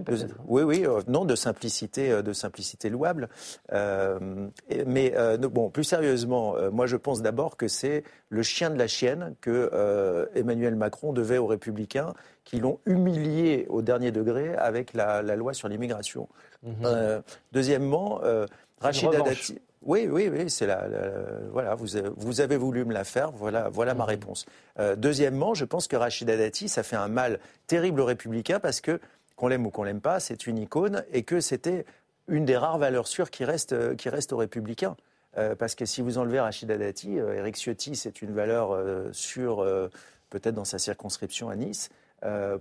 oui, oui, euh, non, de simplicité, euh, de simplicité louable. Euh, mais bon, plus sérieusement, moi je pense d'abord que c'est le chien de la chienne que Emmanuel Macron devait aux Républicains qui l'ont humilié au dernier degré avec la, loi sur l'immigration. Mhm. deuxièmement, Rachida Dati. Oui, oui, oui, c'est la, voilà, vous, vous, avez voulu me la faire, voilà, voilà ma réponse. Euh, deuxièmement, je pense que Rachida Dati, ça fait un mal terrible aux républicains parce que, qu'on l'aime ou qu'on l'aime pas, c'est une icône et que c'était une des rares valeurs sûres qui restent, qui reste aux républicains. Euh, parce que si vous enlevez Rachida Dati, euh, Eric Ciotti, c'est une valeur sûre, peut-être dans sa circonscription à Nice.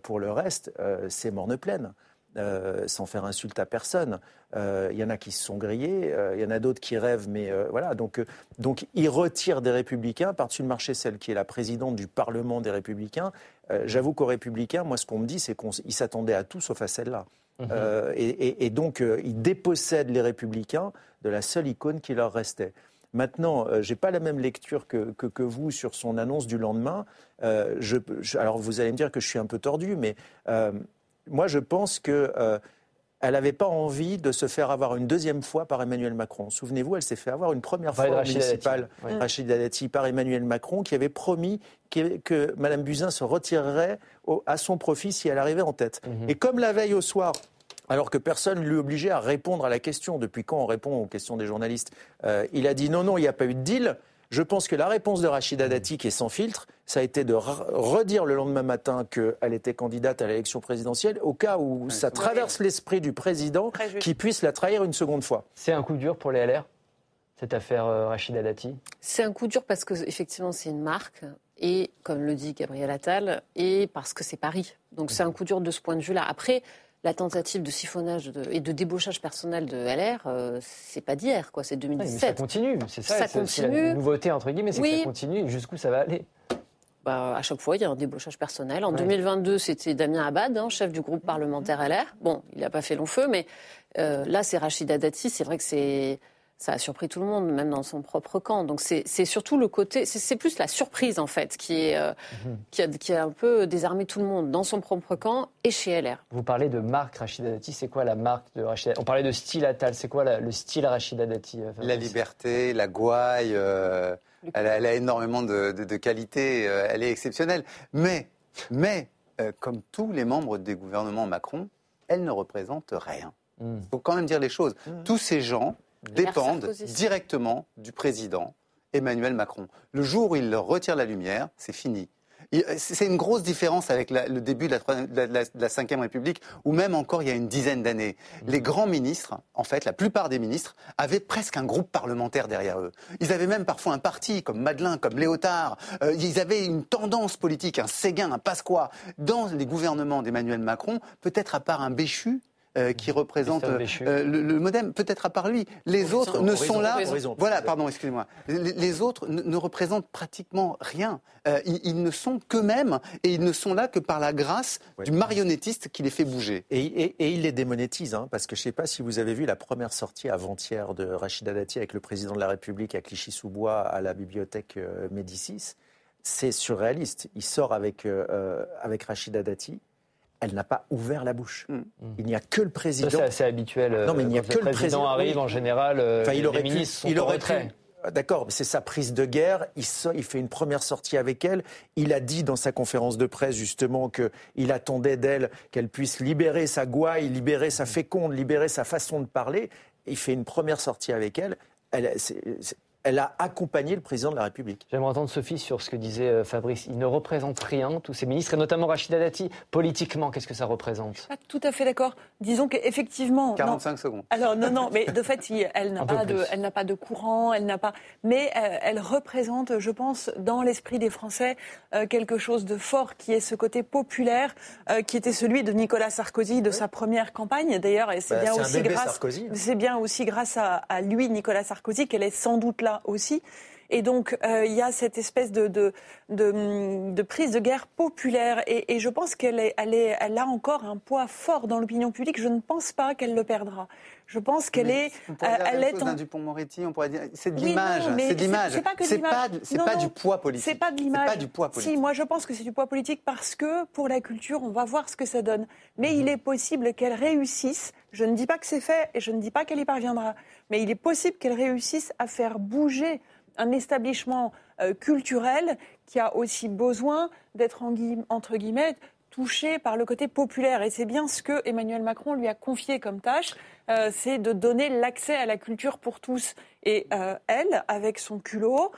pour le reste, c'est morne pleine. Euh, sans faire insulte à personne. Euh, il y en a qui se sont grillés, euh, il y en a d'autres qui rêvent, mais voilà. Donc, donc, il retire des Républicains par-dessus le marché, celle qui est la présidente du Parlement des Républicains. J'avoue qu'aux Républicains, moi, ce qu'on me dit, c'est qu'ils s'attendaient à tout sauf à celle-là. Mhm. et, donc, ils dépossèdent les Républicains de la seule icône qui leur restait. Maintenant, je n'ai pas la même lecture que, que, vous sur son annonce du lendemain. je, alors, vous allez me dire que je suis un peu tordu, mais moi, je pense que. Euh, elle n'avait pas envie de se faire avoir une deuxième fois par Emmanuel Macron. Souvenez-vous, elle s'est fait avoir une première fois au municipal, Rachida Dati, par Emmanuel Macron, qui avait promis que, que Mme Buzyn se retirerait à son profit si elle arrivait en tête. Mhm. Et comme la veille au soir, alors que personne ne lui obligeait à répondre à la question, depuis quand on répond aux questions des journalistes, euh, il a dit non, non, il n'y a pas eu de deal. Je pense que la réponse de Rachida Dati, qui est sans filtre, ça a été de redire le lendemain matin qu'elle était candidate à l'élection présidentielle, au cas où ça traverse l'esprit du président qui puisse la trahir une seconde fois. C'est un coup dur pour les LR, cette affaire euh, Rachida Dati? C'est un coup dur parce que effectivement c'est une marque et, comme le dit Gabriel Attal, et parce que c'est Paris. Donc c'est un coup dur de ce point de vue-là. Après, la tentative de siphonnage et de débauchage personnel de LR, euh, c'est pas d'hier, quoi. C'est 2017. ça continue, c'est ça. Ça continue. La nouveauté entre guillemets, c'est que ça continue. Jusqu'où ça va aller? Bah, à chaque fois, il y a un débauchage personnel. En 2022, c'était Damien Abad, hein, chef du groupe parlementaire LR. Bon, il n'a pas fait long feu, mais euh, là, c'est Rachida Dati. C'est vrai que c'est ça a surpris tout le monde, même dans son propre camp. Donc c'est surtout le côté, c'est plus la surprise en fait qui, est, euh, mhm. qui, a, qui, a, un peu désarmé tout le monde dans son propre camp et chez LR. Vous parlez de marque Rachida Dati, c'est quoi la marque de Rachida On parlait de style Attal, c'est quoi le style Rachida Dati euh, La liberté, la gouaille, euh, elle, a, énormément de, de, qualités, elle est exceptionnelle. Mais, mais comme tous les membres des gouvernements Macron, elle ne représente rien. Il hmm. faut quand même dire les choses. Hmm. Tous ces gens dépendent directement du président Emmanuel Macron. Le jour où il leur retire la lumière, c'est fini. C'est une grosse différence avec le début de la, Ve République, où même encore il y a une dizaine d'années. Mmh. Les grands ministres, en fait, la plupart des ministres, avaient presque un groupe parlementaire derrière eux. Ils avaient même parfois un parti, comme Madeleine, comme Léotard. Euh, ils avaient une tendance politique, un Séguin, un Pasqua. Dans les gouvernements d'Emmanuel Macron, peut-être à part un Béchu, euh, qui représente euh, le, modem, peut-être à part lui. Les autres ne sont là. voilà, pardon, excusez-moi. Les, autres ne, représentent pratiquement rien. Euh, ils, ne sont qu'eux-mêmes et ils ne sont là que par la grâce du marionnettiste qui les fait bouger. Et, il les démonétise, hein, parce que je ne sais pas si vous avez vu la première sortie avant-hier de Rachida Dati avec le président de la République à Clichy-sous-Bois à la bibliothèque Médicis. C'est surréaliste. Il sort avec, avec Rachida Dati elle n'a pas ouvert la bouche. Mm. Il n'y a que le président. C'est assez habituel. Non, mais il n'y a que le président arrive en général. Enfin, il aurait les ministres pu, il aurait ah, D'accord, c'est sa prise de guerre. Il, il, fait une première sortie avec elle. Il a dit dans sa conférence de presse justement qu'il attendait d'elle qu'elle puisse libérer sa gouaille, libérer sa féconde, libérer sa façon de parler. Il fait une première sortie avec elle. elle elle a accompagné le président de la République. J'aimerais entendre Sophie sur ce que disait euh, Fabrice. Il ne représente rien, tous ces ministres, et notamment Rachida Dati. Politiquement, qu'est-ce que ça représente? Je suis pas tout à fait d'accord. Disons qu'effectivement. 45 secondes. Alors, non, non, mais de fait, elle n'a pas, de, elle pas de courant, elle n'a pas. Mais euh, elle représente, je pense, dans l'esprit des Français, euh, quelque chose de fort qui est ce côté populaire, qui était celui de Nicolas Sarkozy, de sa première campagne. D'ailleurs, et c'est bah, bien, aussi grâce, c'est bien aussi grâce à, à lui, Nicolas Sarkozy, qu'elle est sans doute là aussi. Et donc, euh, il y a cette espèce de, de, de, prise de guerre populaire. Et, je pense qu'elle est, elle est, elle a encore un poids fort dans l'opinion publique. Je ne pense pas qu'elle le perdra. Je pense qu'elle est. On pourrait dire elle est en... Dupont-Moretti, on pourrait dire. C'est de l'image. c'est de l'image. C'est pas, c'est pas, du poids politique. C'est pas de l'image. pas du poids politique. Si, moi je pense que c'est du poids politique parce que pour la culture, on va voir ce que ça donne. Mais il est possible qu'elle réussisse. Je ne dis pas que c'est fait et je ne dis pas qu'elle y parviendra. Mais il est possible qu'elle réussisse à faire bouger un établissement euh, culturel qui a aussi besoin d'être entre guillemets touché par le côté populaire. Et c'est bien ce que Emmanuel Macron lui a confié comme tâche, euh, c'est de donner l'accès à la culture pour tous. Et euh, elle, avec son culot,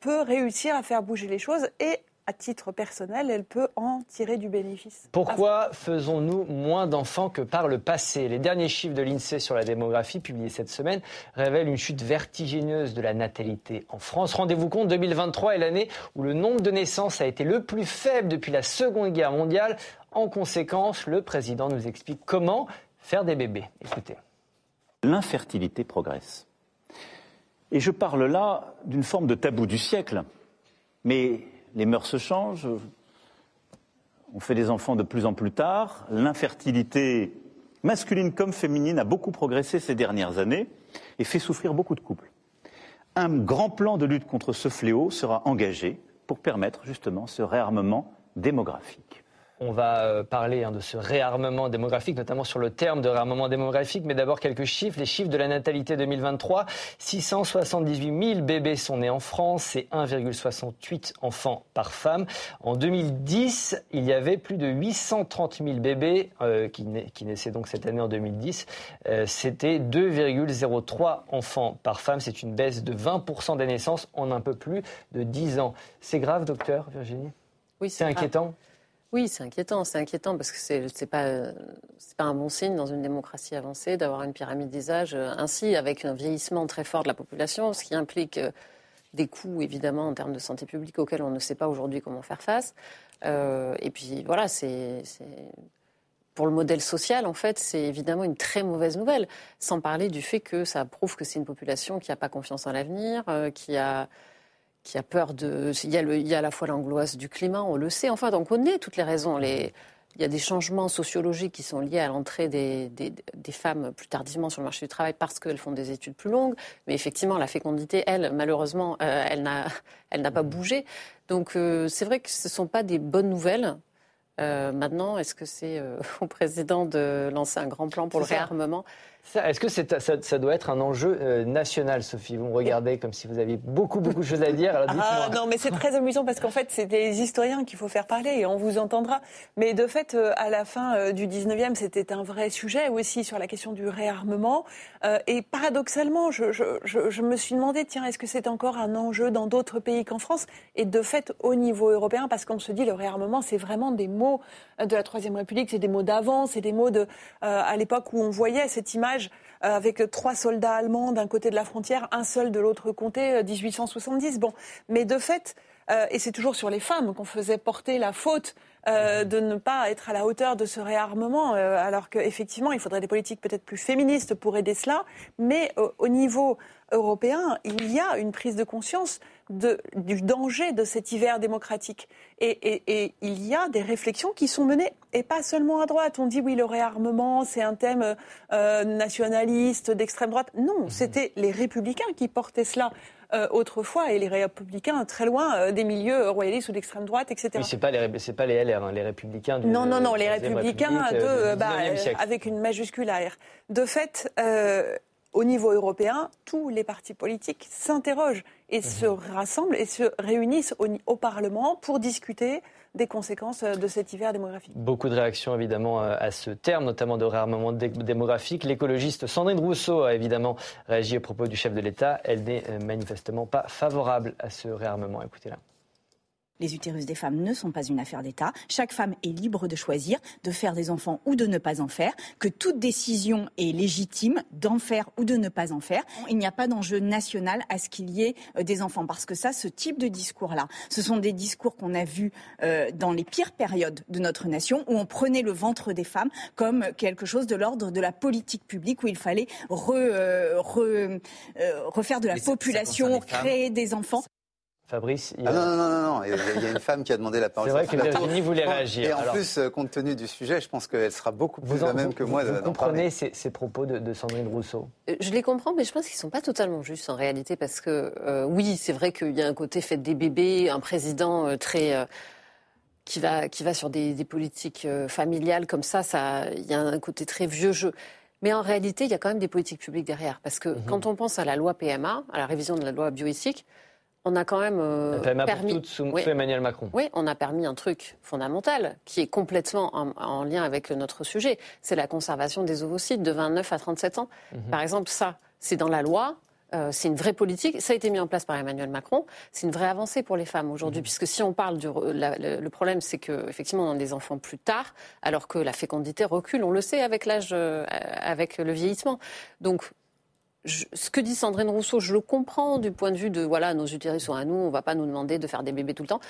peut réussir à faire bouger les choses et à titre personnel, elle peut en tirer du bénéfice. Pourquoi faisons-nous moins d'enfants que par le passé? Les derniers chiffres de l'INSEE sur la démographie publiés cette semaine révèlent une chute vertigineuse de la natalité en France. Rendez-vous compte, 2023 est l'année où le nombre de naissances a été le plus faible depuis la Seconde Guerre mondiale. En conséquence, le président nous explique comment faire des bébés. Écoutez. L'infertilité progresse. Et je parle là d'une forme de tabou du siècle. Mais les mœurs se changent, on fait des enfants de plus en plus tard, l'infertilité masculine comme féminine a beaucoup progressé ces dernières années et fait souffrir beaucoup de couples. Un grand plan de lutte contre ce fléau sera engagé pour permettre justement ce réarmement démographique. On va euh, parler hein, de ce réarmement démographique, notamment sur le terme de réarmement démographique. Mais d'abord, quelques chiffres. Les chiffres de la natalité 2023. 678 000 bébés sont nés en France. C'est 1,68 enfants par femme. En 2010, il y avait plus de 830 000 bébés euh, qui, naissaient donc cette année en 2010. Euh, c'était 2,03 enfants par femme. C'est une baisse de 20% des naissances en un peu plus de 10 ans. C'est grave, docteur Virginie? Oui, c'est inquiétant? Oui, c'est inquiétant. C'est inquiétant parce que c'est n'est pas pas un bon signe dans une démocratie avancée d'avoir une pyramide des âges euh, ainsi avec un vieillissement très fort de la population, ce qui implique euh, des coûts évidemment en termes de santé publique auxquels on ne sait pas aujourd'hui comment faire face. Euh, et puis voilà, c'est pour le modèle social, en fait, c'est évidemment une très mauvaise nouvelle, sans parler du fait que ça prouve que c'est une population qui n'a pas confiance en l'avenir, qui a qui a peur de. Il y a, il y a à la fois l'angoisse du climat, on le sait. Enfin, on connaît toutes les raisons. Les, il y a des changements sociologiques qui sont liés à l'entrée des, des, femmes plus tardivement sur le marché du travail parce qu'elles font des études plus longues. Mais effectivement, la fécondité, elle, malheureusement, euh, elle n'a elle n'a pas bougé. Donc, euh, c'est vrai que ce ne sont pas des bonnes nouvelles. Euh, maintenant, est-ce que c'est au président de lancer un grand plan pour le réarmement? Est-ce que ça, doit être un enjeu euh, national, Sophie? Vous me regardez comme si vous aviez beaucoup, beaucoup de choses à dire. ah, non, mais c'est très amusant parce qu'en fait, c'est des historiens qu'il faut faire parler et on vous entendra. Mais de fait, euh, à la fin euh, du 19e, c'était un vrai sujet aussi sur la question du réarmement. et paradoxalement, je, je, me suis demandé, tiens, est-ce que c'est encore un enjeu dans d'autres pays qu'en France? Et de fait, au niveau européen, parce qu'on se dit, le réarmement, c'est vraiment des mots de la Troisième République, c'est des mots d'avant, c'est des mots de, à l'époque où on voyait cette image euh, avec trois soldats allemands d'un côté de la frontière, un seul de l'autre côté, 1870. Euh, bon, mais de fait, euh, et c'est toujours sur les femmes qu'on faisait porter la faute de ne pas être à la hauteur de ce réarmement, alors qu'effectivement, il faudrait des politiques peut-être plus féministes pour aider cela. Mais au niveau européen, il y a une prise de conscience du danger de cet hiver démocratique. Et, il y a des réflexions qui sont menées, et pas seulement à droite. On dit oui, le réarmement, c'est un thème euh, nationaliste, d'extrême droite. Non, mhm. c'était les républicains qui portaient cela autrefois, et les républicains très loin des milieux royalistes ou d'extrême droite, etc. Oui, c'est pas les pas les LR, hein, les républicains. Du, non, non, non, les républicains de, bah, avec une majuscule à R. De fait au niveau européen, tous les partis politiques s'interrogent et mhm. se rassemblent et se réunissent au, Parlement pour discuter des conséquences de cet hiver démographique. Beaucoup de réactions évidemment euh, à ce terme, notamment de réarmement démographique. L'écologiste Sandrine Rousseau a évidemment réagi au propos du chef de l'État. Elle n'est euh, manifestement pas favorable à ce réarmement. Écoutez-la. Les utérus des femmes ne sont pas une affaire d'État. Chaque femme est libre de choisir de faire des enfants ou de ne pas en faire, que toute décision est légitime d'en faire ou de ne pas en faire. Il n'y a pas d'enjeu national à ce qu'il y ait euh, des enfants, parce que ça, ce type de discours-là, ce sont des discours qu'on a vus euh, dans les pires périodes de notre nation, où on prenait le ventre des femmes comme quelque chose de l'ordre de la politique publique, où il fallait euh, refaire de la population, créer des enfants. Fabrice il y a... ah non, non, non, non, il y a une femme qui a demandé la parole. C'est vrai que Virginie voulait réagir. Et en plus, euh, compte tenu du sujet, je pense qu'elle sera beaucoup plus la même que moi. Vous, comprenez ces, ces, propos de, de, Sandrine Rousseau? Euh, Je les comprends, mais je pense qu'ils ne sont pas totalement justes en réalité, parce que euh, oui, c'est vrai qu'il y a un côté fait des bébés, un président très... qui va, qui va sur des, des politiques familiales comme ça, ça, il y a un côté très vieux jeu. Mais en réalité, il y a quand même des politiques publiques derrière. Parce que mhm. quand on pense à la loi PMA, à la révision de la loi bioéthique, on a quand même euh, permis. Emmanuel Macron. Oui, on a permis un truc fondamental qui est complètement en, lien avec notre sujet. C'est la conservation des ovocytes de 29 à 37 ans. Mhm. Par exemple, ça, c'est dans la loi. Euh, c'est une vraie politique. Ça a été mis en place par Emmanuel Macron. C'est une vraie avancée pour les femmes aujourd'hui, mhm. puisque si on parle du le problème, c'est que effectivement on a des enfants plus tard, alors que la fécondité recule. On le sait avec l'âge, euh, avec le vieillissement. Donc ce que dit Sandrine Rousseau, je le comprends du point de vue de voilà, nos utérus sont à nous, on ne va pas nous demander de faire des bébés tout le temps.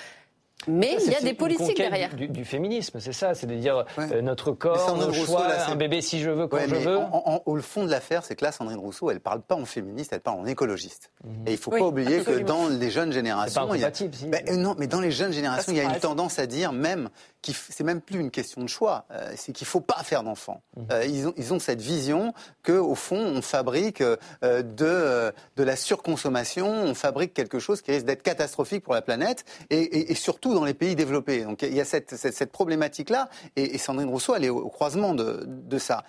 Mais il y a des politiques derrière. Du, féminisme, c'est ça, c'est de dire euh, notre corps, nos choix, un bébé si je veux, quand je veux. au fond de l'affaire, c'est que là, Sandrine Rousseau, elle ne parle pas en féministe, elle parle en écologiste. Mhm. Et il ne faut pas oublier que dans les jeunes générations. Pas il ben, non, mais dans les jeunes générations, il y a une tendance à dire même que c'est même plus une question de choix, euh, c'est qu'il ne faut pas faire d'enfants. Mhm. Euh, ils, ont, ils ont cette vision qu'au fond, on fabrique de, de la surconsommation, on fabrique quelque chose qui risque d'être catastrophique pour la planète et surtout dans les pays développés. Donc il y a cette, cette, problématique-là, et, Sandrine Rousseau, elle est au, croisement de, de ça.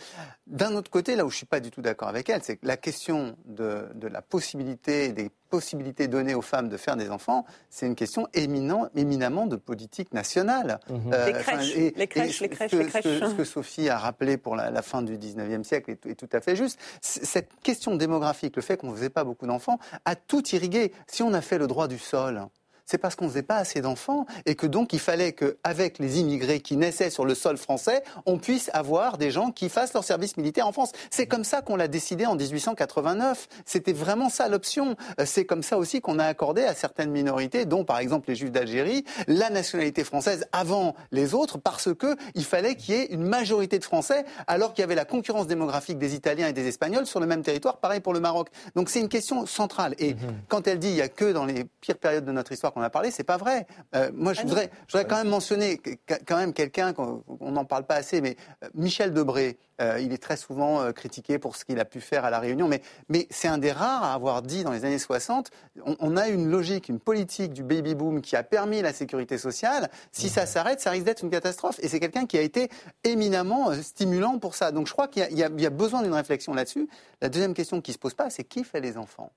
D'un autre côté, là où je suis pas du tout d'accord avec elle, c'est que la question de, de, la possibilité, des possibilités données aux femmes de faire des enfants, c'est une question éminent, éminemment de politique nationale. Mhm. Euh, les crèches, les crèches, les crèches, ce, les crèches. Ce, que Sophie a rappelé pour la, fin du 19e siècle est, est, tout à fait juste. Cette question démographique, le fait qu'on ne faisait pas beaucoup d'enfants, a tout irrigué. Si on a fait le droit du sol, c'est parce qu'on ne faisait pas assez d'enfants et que donc il fallait qu'avec les immigrés qui naissaient sur le sol français, on puisse avoir des gens qui fassent leur service militaire en France. C'est comme ça qu'on l'a décidé en 1889. C'était vraiment ça l'option. Euh, c'est comme ça aussi qu'on a accordé à certaines minorités, dont par exemple les Juifs d'Algérie, la nationalité française avant les autres parce que il fallait qu'il y ait une majorité de Français alors qu'il y avait la concurrence démographique des Italiens et des Espagnols sur le même territoire. Pareil pour le Maroc. Donc c'est une question centrale. Et mhm. quand elle dit il y a que dans les pires périodes de notre histoire on a parlé, c'est pas vrai. Euh, moi, je ah voudrais, je voudrais quand même mentionner quand même quelqu'un qu'on n'en parle pas assez, mais euh, Michel Debré. Euh, il est très souvent critiqué pour ce qu'il a pu faire à la Réunion, mais, mais c'est un des rares à avoir dit dans les années 60, on, a une logique, une politique du baby boom qui a permis la sécurité sociale. Si ça s'arrête, ça risque d'être une catastrophe. Et c'est quelqu'un qui a été éminemment stimulant pour ça. Donc je crois qu'il y, y, a besoin d'une réflexion là-dessus. La deuxième question qui se pose pas, c'est qui fait les enfants?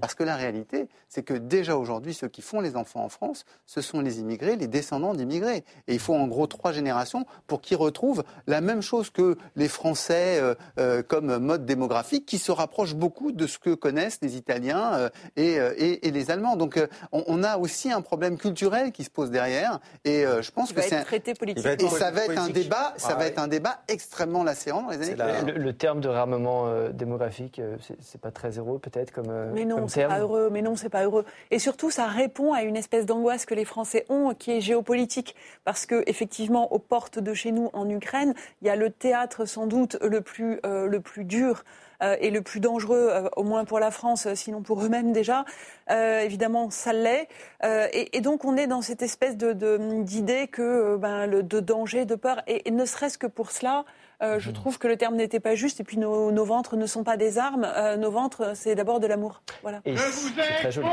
Parce que la réalité, c'est que déjà aujourd'hui, ceux qui font les enfants en France, ce sont les immigrés, les descendants d'immigrés. Et il faut en gros trois générations pour qu'ils retrouvent la même chose que les Français euh, euh, comme mode démographique, qui se rapproche beaucoup de ce que connaissent les Italiens euh, et, et, les Allemands. Donc on, a aussi un problème culturel qui se pose derrière. Et je pense que c'est un... traité politique. Et ça va être un débat, ça va être un débat extrêmement lacérant dans les années. Le, terme de réarmement démographique, c'est pas très heureux peut-être comme non, c'est pas heureux. Mais non, c'est pas heureux. Et surtout, ça répond à une espèce d'angoisse que les Français ont, qui est géopolitique, parce que effectivement, aux portes de chez nous, en Ukraine, il y a le théâtre sans doute le plus euh, le plus dur. Euh, et le plus dangereux, euh, au moins pour la France, sinon pour eux-mêmes déjà. évidemment, ça l'est. Et, donc, on est dans cette espèce de, d'idée que ben, le, de danger, de peur, et, et ne serait-ce que pour cela, Euh, je mhm. trouve que le terme n'était pas juste. Et puis nos, ventres ne sont pas des armes. Euh, nos ventres, c'est d'abord de l'amour. Voilà. Et, très joli.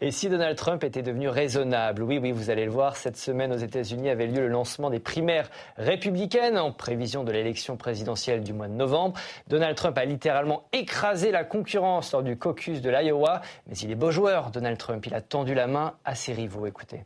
Et si Donald Trump était devenu raisonnable Oui, oui, vous allez le voir. Cette semaine aux États-Unis avait lieu le lancement des primaires républicaines en prévision de l'élection présidentielle du mois de novembre. Donald Trump a littéralement écrasé la concurrence lors du caucus de l'Iowa. Mais il est beau joueur, Donald Trump. Il a tendu la main à ses rivaux. Écoutez.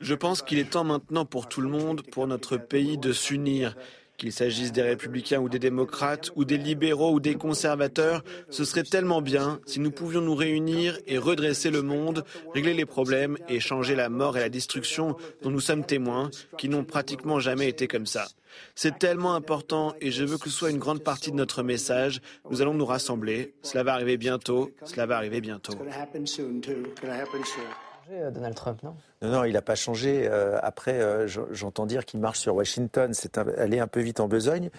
Je pense qu'il est temps maintenant pour tout le monde, pour notre pays, de s'unir. Qu'il s'agisse des républicains ou des démocrates, ou des libéraux ou des conservateurs, ce serait tellement bien si nous pouvions nous réunir et redresser le monde, régler les problèmes et changer la mort et la destruction dont nous sommes témoins, qui n'ont pratiquement jamais été comme ça. C'est tellement important et je veux que ce soit une grande partie de notre message. Nous allons nous rassembler. Cela va arriver bientôt. Cela va arriver bientôt. Euh, Donald Trump, non? Non, non, il n'a pas changé. Euh, après, euh, j'entends dire qu'il marche sur Washington. C'est aller un peu vite en besogne.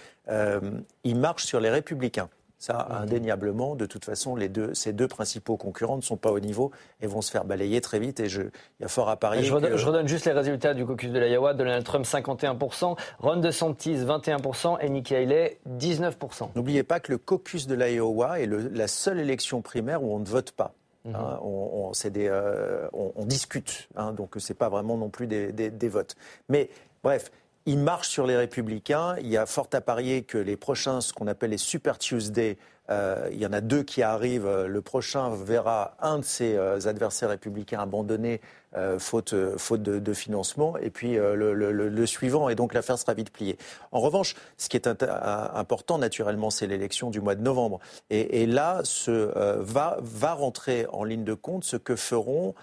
il marche sur les républicains. Ça, mhm. indéniablement, de toute façon, les deux, ces deux principaux concurrents ne sont pas au niveau et vont se faire balayer très vite. Et je, il y a fort à parier. Je, redonne, juste les résultats du caucus de l'Iowa. Donald Trump, 51%, Ron DeSantis, 21% et Nikki Haley, 19%. N'oubliez pas que le caucus de l'Iowa est la seule élection primaire où on ne vote pas. Mhm. Hein, on, euh, on, discute, hein, donc c'est pas vraiment non plus des, des, des votes. Mais bref, il marche sur les républicains. Il y a fort à parier que les prochains, ce qu'on appelle les Super Tuesday, euh, il y en a deux qui arrivent. Le prochain verra un de ses euh, adversaires républicains abandonné euh, faute, de, financement, et puis le, suivant, et donc l'affaire sera vite pliée. En revanche, ce qui est important, naturellement, c'est l'élection du mois de novembre. Et, là, ce, va rentrer en ligne de compte ce que feront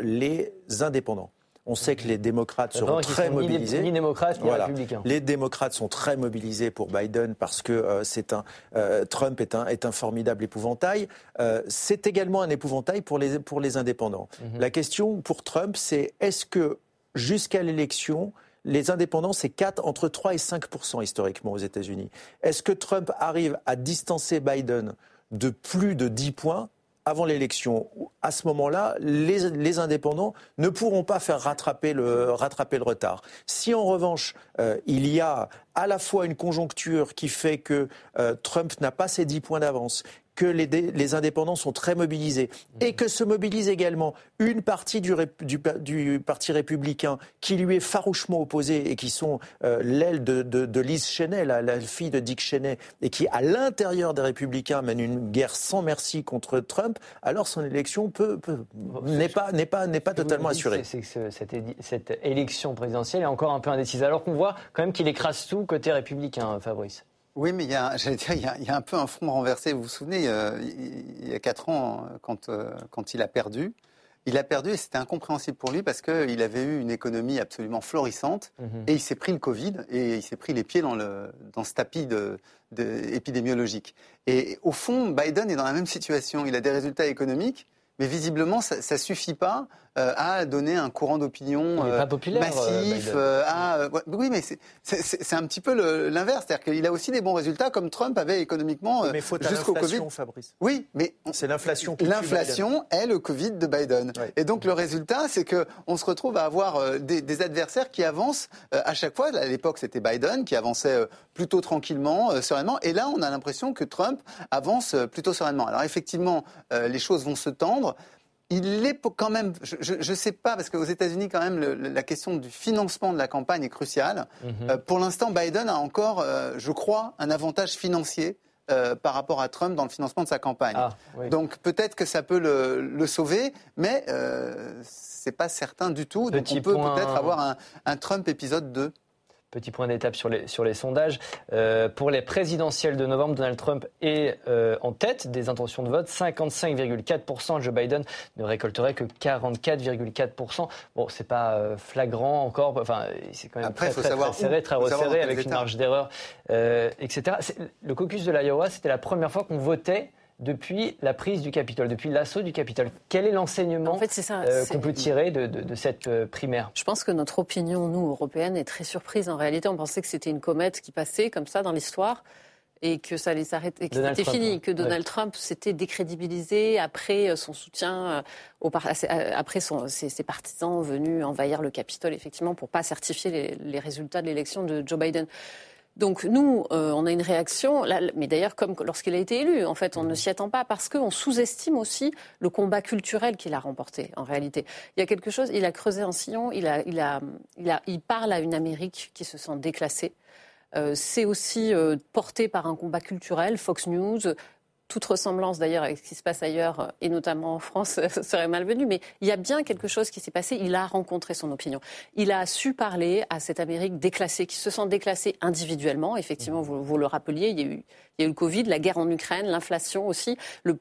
les indépendants. On sait que les démocrates seront très mobilisés. Ni, démocrates, ni républicains. Les démocrates sont très mobilisés pour Biden parce que euh, c'est un euh, Trump est un, est un formidable épouvantail. Euh, c'est également un épouvantail pour les, pour les indépendants. Mhm. La question pour Trump, c'est est-ce que jusqu'à l'élection, les indépendants, c'est 4, entre 3 et 5 historiquement aux États-Unis? Est-ce que Trump arrive à distancer Biden de plus de 10 points? Avant l'élection. À ce moment-là, les, indépendants ne pourront pas faire rattraper le, retard. Si en revanche, euh, il y a à la fois une conjoncture qui fait que euh, Trump n'a pas ses 10 points d'avance, que les, indépendants sont très mobilisés et que se mobilise également une partie du, Parti républicain qui lui est farouchement opposée et qui sont euh, l'aile de, Liz Cheney, la, fille de Dick Cheney, et qui, à l'intérieur des républicains, mène une guerre sans merci contre Trump, alors son élection n'est pas, n'est pas, n'est pas totalement assurée. C'est que cette, élection présidentielle est encore un peu indécise, alors qu'on voit quand même qu'il écrase tout côté républicain, Fabrice. Oui, mais il y a, dire, il y a, un peu un front renversé. Vous vous souvenez, euh, il y a quatre ans, quand, euh, quand il a perdu, il a perdu et c'était incompréhensible pour lui parce qu'il avait eu une économie absolument florissante mhm. et il s'est pris le Covid et il s'est pris les pieds dans, le, dans ce tapis de, épidémiologique. Et au fond, Biden est dans la même situation. Il a des résultats économiques, mais visiblement, ça ne suffit pas euh, à donner un courant d'opinion euh, massif. Euh, à, oui, mais c'est un petit peu l'inverse. C'est-à-dire qu'il a aussi des bons résultats comme Trump avait économiquement jusqu'au Covid. Fabrice. Oui, mais c'est l'inflation. L'inflation est le Covid de Biden. Et donc le résultat, c'est que on se retrouve à avoir des, adversaires qui avancent à chaque fois. À l'époque, c'était Biden qui avançait plutôt tranquillement, sereinement. Et là, on a l'impression que Trump avance plutôt sereinement. Alors effectivement, les choses vont se tendre il est quand même, je ne sais pas, parce qu'aux États-Unis, quand même, la question du financement de la campagne est cruciale. Mhm. Euh, pour l'instant, Biden a encore, euh, je crois, un avantage financier euh, par rapport à Trump dans le financement de sa campagne. Ah, Donc peut-être que ça peut le, sauver, mais c'est pas certain du tout. Donc on peut peut-être avoir un, un Trump épisode 2. Petit point d'étape sur les, sur les sondages. Euh, pour les présidentielles de novembre, Donald Trump est euh, en tête des intentions de vote. 55,4%. Joe Biden ne récolterait que 44,4%. Bon, c'est pas euh, flagrant encore. Enfin, c'est quand même très, très, très, serré, très resserré, avec une marge d'erreur, etc. Le caucus de l'Iowa, c'était la première fois qu'on votait depuis la prise du Capitole, depuis l'assaut du Capitole. Quel est l'enseignement euh, qu'on peut tirer de, cette euh, primaire? Je pense que notre opinion, nous, européenne, est très surprise. En réalité, on pensait que c'était une comète qui passait comme ça dans l'histoire. et que ça allait s'arrêter, que c'était fini, que Donald Trump s'était décrédibilisé après euh, son soutien après son, ses, partisans venus envahir le Capitole, effectivement, pour pas certifier les, résultats de l'élection de Joe Biden. Donc nous, on a une réaction, mais d'ailleurs comme lorsqu'il a été élu, en fait, on ne s'y attend pas parce qu'on sous-estime aussi le combat culturel qu'il a remporté. En réalité, il y a quelque chose. Il a creusé un sillon. Il a, a, parle à une Amérique qui se sent déclassée. Euh, c'est aussi euh, porté par un combat culturel. Fox News, toute ressemblance d'ailleurs avec ce qui se passe ailleurs, et notamment en France, serait malvenue. Mais il y a bien quelque chose qui s'est passé. Il a rencontré son opinion. Il a su parler à cette Amérique déclassée, qui se sent déclassée individuellement. Effectivement, vous, vous le rappeliez, il y a eu il y a eu le Covid, la guerre en Ukraine, l'inflation aussi, le,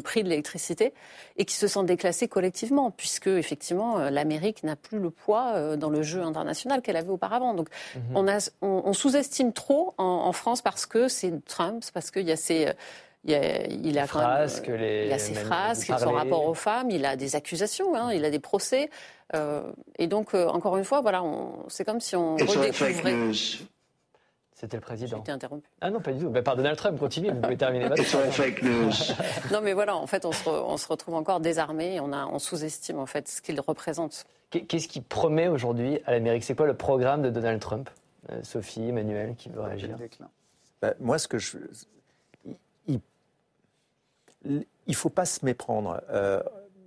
prix de l'électricité, et qui se sent déclassée collectivement, puisque effectivement euh, l'Amérique n'a plus le poids euh, dans le jeu international qu'elle avait auparavant. Donc mhm. on, sous-estime trop en, France parce que c'est Trump, parce qu'il y a ces il, a, il a, les, il a ses phrases, son rapport aux femmes, il a des accusations, hein, il a des procès. Euh, et donc, euh, encore une fois, voilà, c'est comme si on redécouvrait. C'était le président. J'étais interrompu. Ah non, pas du tout. Mais par Donald Trump, continuez, vous pouvez terminer votre Non, mais voilà, en fait, on se, on se retrouve encore désarmé, on, on sous-estime en fait ce qu'il représente. Qu'est-ce qui promet aujourd'hui à l'Amérique? C'est quoi le programme de Donald Trump? Euh, Sophie, Emmanuel, qui veut réagir? Bah, Moi, ce que je il ne faut pas se méprendre. Euh,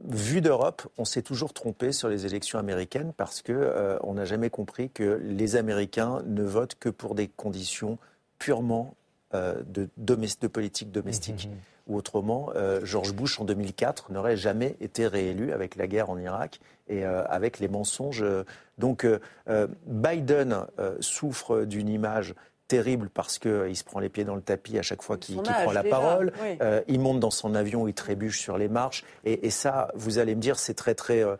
vu d'Europe, on s'est toujours trompé sur les élections américaines parce qu'on euh, n'a jamais compris que les Américains ne votent que pour des conditions purement euh, de, de, politique domestique. Mmh, mmh, mmh. Ou autrement, George Bush en 2004 n'aurait jamais été réélu avec la guerre en Irak et avec les mensonges. Donc Biden souffre d'une image terrible parce qu'il euh, se prend les pieds dans le tapis à chaque fois qu'il prend la parole. Euh, il monte dans son avion, il trébuche sur les marches. Et, ça, vous allez me dire, c'est très, très. Euh,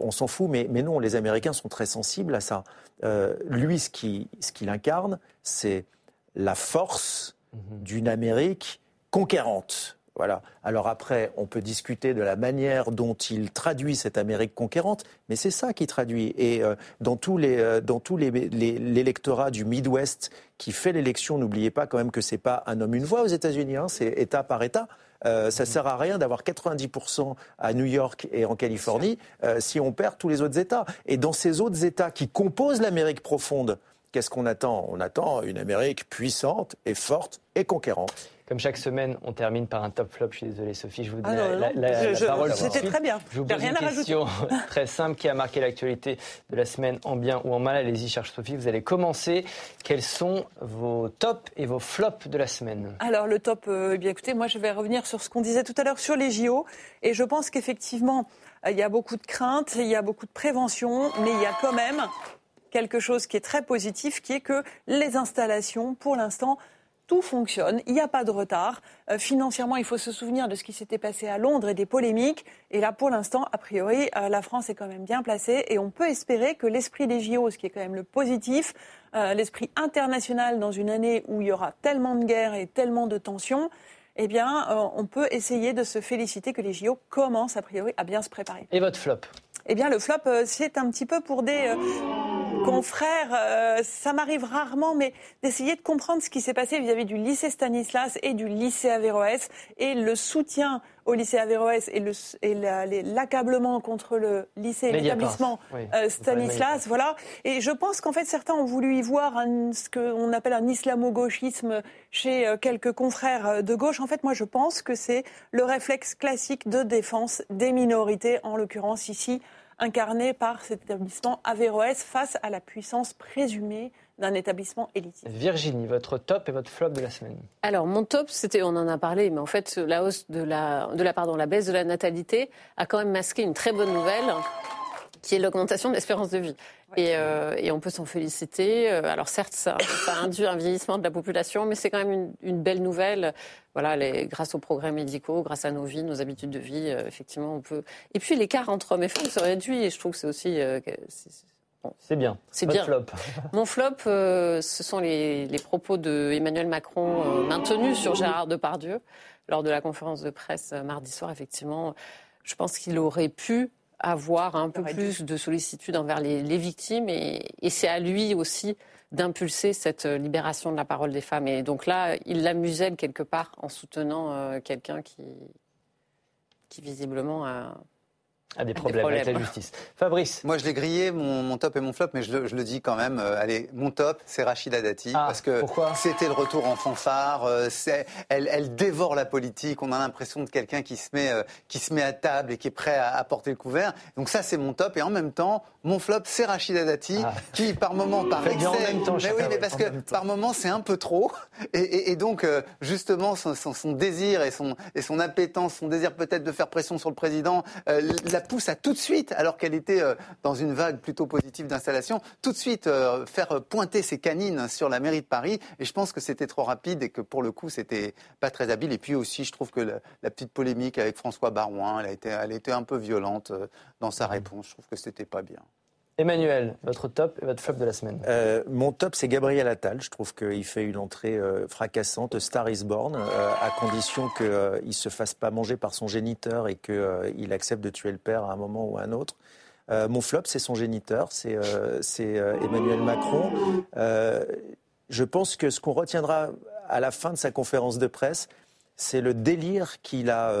on s'en fout, mais, mais non, les Américains sont très sensibles à ça. lui, ce qu'il ce qu'il incarne, c'est la force mhm. d'une Amérique conquérante. Voilà. Alors après, on peut discuter de la manière dont il traduit cette Amérique conquérante, mais c'est ça qui traduit. Et euh, dans tous les, euh, dans tous les, l'électorat du Midwest qui fait l'élection, n'oubliez pas quand même que c'est pas un homme une voix aux États-Unis, hein, c'est État par État. Euh, ça sert à rien d'avoir 90% à New York et en Californie si on perd tous les autres États. Et dans ces autres États qui composent l'Amérique profonde, qu'est-ce qu'on attend? On attend une Amérique puissante et forte et conquérante. Comme chaque semaine, on termine par un top flop. Je suis désolé, Sophie, je vous donne ah la, parole. C'était très bien. Je vous pose une question très simple qui a marqué l'actualité de la semaine en bien ou en mal. Allez-y, cherche Sophie. Vous allez commencer. Quels sont vos tops et vos flops de la semaine? Alors, le top, euh, eh bien écoutez, moi je vais revenir sur ce qu'on disait tout à l'heure sur les JO. Et je pense qu'effectivement, il y a beaucoup de craintes, il y a beaucoup de prévention, mais il y a quand même quelque chose qui est très positif, qui est que les installations, pour l'instant, tout fonctionne, il n'y a pas de retard. Euh, financièrement, il faut se souvenir de ce qui s'était passé à Londres et des polémiques. Et là, pour l'instant, a priori, euh, la France est quand même bien placée et on peut espérer que l'esprit des JO, ce qui est quand même le positif, euh, l'esprit international dans une année où il y aura tellement de guerres et tellement de tensions, eh bien, on peut essayer de se féliciter que les JO commencent a priori à bien se préparer. Et votre flop? Eh bien, le flop, c'est un petit peu pour des confrères, euh, ça m'arrive rarement, mais d'essayer de comprendre ce qui s'est passé vis-à-vis du lycée Stanislas et du lycée Averroès et le soutien au lycée Averroès et l'accablement contre le lycée, l'établissement euh, Stanislas, voilà. Et je pense qu'en fait certains ont voulu y voir ce qu'on appelle un islamo-gauchisme chez euh, quelques confrères de gauche. En fait, moi je pense que c'est le réflexe classique de défense des minorités, en l'occurrence ici incarné par cet établissement Averroès face à la puissance présumée d'un établissement élitiste. Virginie, votre top et votre flop de la semaine Alors, mon top, c'était, on en a parlé, mais en fait, la hausse de la, de la, pardon, la baisse de la natalité a quand même masqué une très bonne nouvelle qui est l'augmentation de l'espérance de vie. Euh, et, on peut s'en féliciter. Euh, alors certes, ça, induit un vieillissement de la population, mais c'est quand même une, belle nouvelle. Voilà, les, grâce aux progrès médicaux, grâce à nos vies, nos habitudes de vie, euh, effectivement, on peut. Et puis l'écart entre hommes et femmes se réduit, et je trouve que c'est aussi. c'est bien. C'est bien. Flop. Mon flop, ce sont les, les, propos de Emmanuel Macron maintenus sur Gérard Depardieu lors de la conférence de presse mardi soir. Effectivement, je pense qu'il aurait pu avoir un peu plus de sollicitude envers les, victimes et, c'est à lui aussi d'impulser cette libération de la parole des femmes. Et donc là, il la muselle quelque part en soutenant quelqu'un qui, qui visiblement a a des problèmes, avec la justice. Fabrice Moi, je l'ai grillé, mon, top et mon flop, mais je le, dis quand même. Euh, allez, mon top, c'est Rachida Dati. Ah, parce que c'était le retour en fanfare. Euh, elle, elle, dévore la politique. On a l'impression de quelqu'un qui, se met, euh, qui se met à table et qui est prêt à, porter le couvert. Donc ça, c'est mon top. Et en même temps, mon flop, c'est Rachida Dati, ah. qui par moment, par excès... En même temps, mais oui, mais parce que par moment, c'est un peu trop. Et, donc, justement, son, son, désir et son, et son appétence, son désir peut-être de faire pression sur le président, la pousse à tout de suite, alors qu'elle était euh, dans une vague plutôt positive d'installation, tout de suite euh, faire pointer ses canines sur la mairie de Paris. Et je pense que c'était trop rapide et que pour le coup, c'était pas très habile. Et puis aussi, je trouve que la, petite polémique avec François Barouin, elle a été, elle a été un peu violente euh, dans sa réponse. Je trouve que c'était pas bien. Emmanuel, votre top et votre flop de la semaine euh, Mon top, c'est Gabriel Attal. Je trouve qu'il fait une entrée euh, fracassante. Star is born, euh, à condition qu'il ne se fasse pas manger par son géniteur et qu'il accepte de tuer le père à un moment ou à un autre. mon flop, c'est son géniteur, c'est Emmanuel Macron. je pense que ce qu'on retiendra à la fin de sa conférence de presse, c'est le délire qu'il a,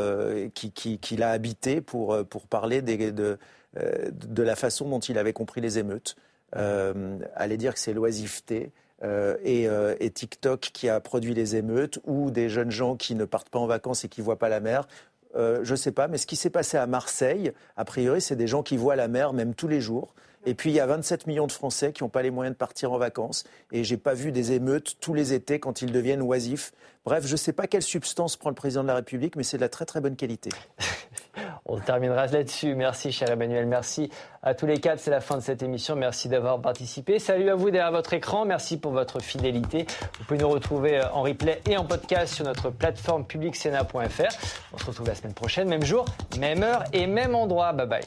habité pour, parler de de la façon dont il avait compris les émeutes. Euh, aller dire que c'est l'oisiveté. Euh, et, TikTok qui a produit les émeutes, ou des jeunes gens qui ne partent pas en vacances et qui ne voient pas la mer. je ne sais pas, mais ce qui s'est passé à Marseille, a priori, c'est des gens qui voient la mer même tous les jours. Et puis il y a 27 millions de Français qui n'ont pas les moyens de partir en vacances. Et j'ai pas vu des émeutes tous les étés quand ils deviennent oisifs. Bref, je ne sais pas quelle substance prend le président de la République, mais c'est de la très très bonne qualité. On terminera là-dessus. Merci, cher Emmanuel. Merci à tous les quatre. C'est la fin de cette émission. Merci d'avoir participé. Salut à vous derrière votre écran. Merci pour votre fidélité. Vous pouvez nous retrouver euh, en replay et en podcast sur notre plateforme publicsena.fr. On se retrouve la semaine prochaine, même jour, même heure et même endroit. Bye bye.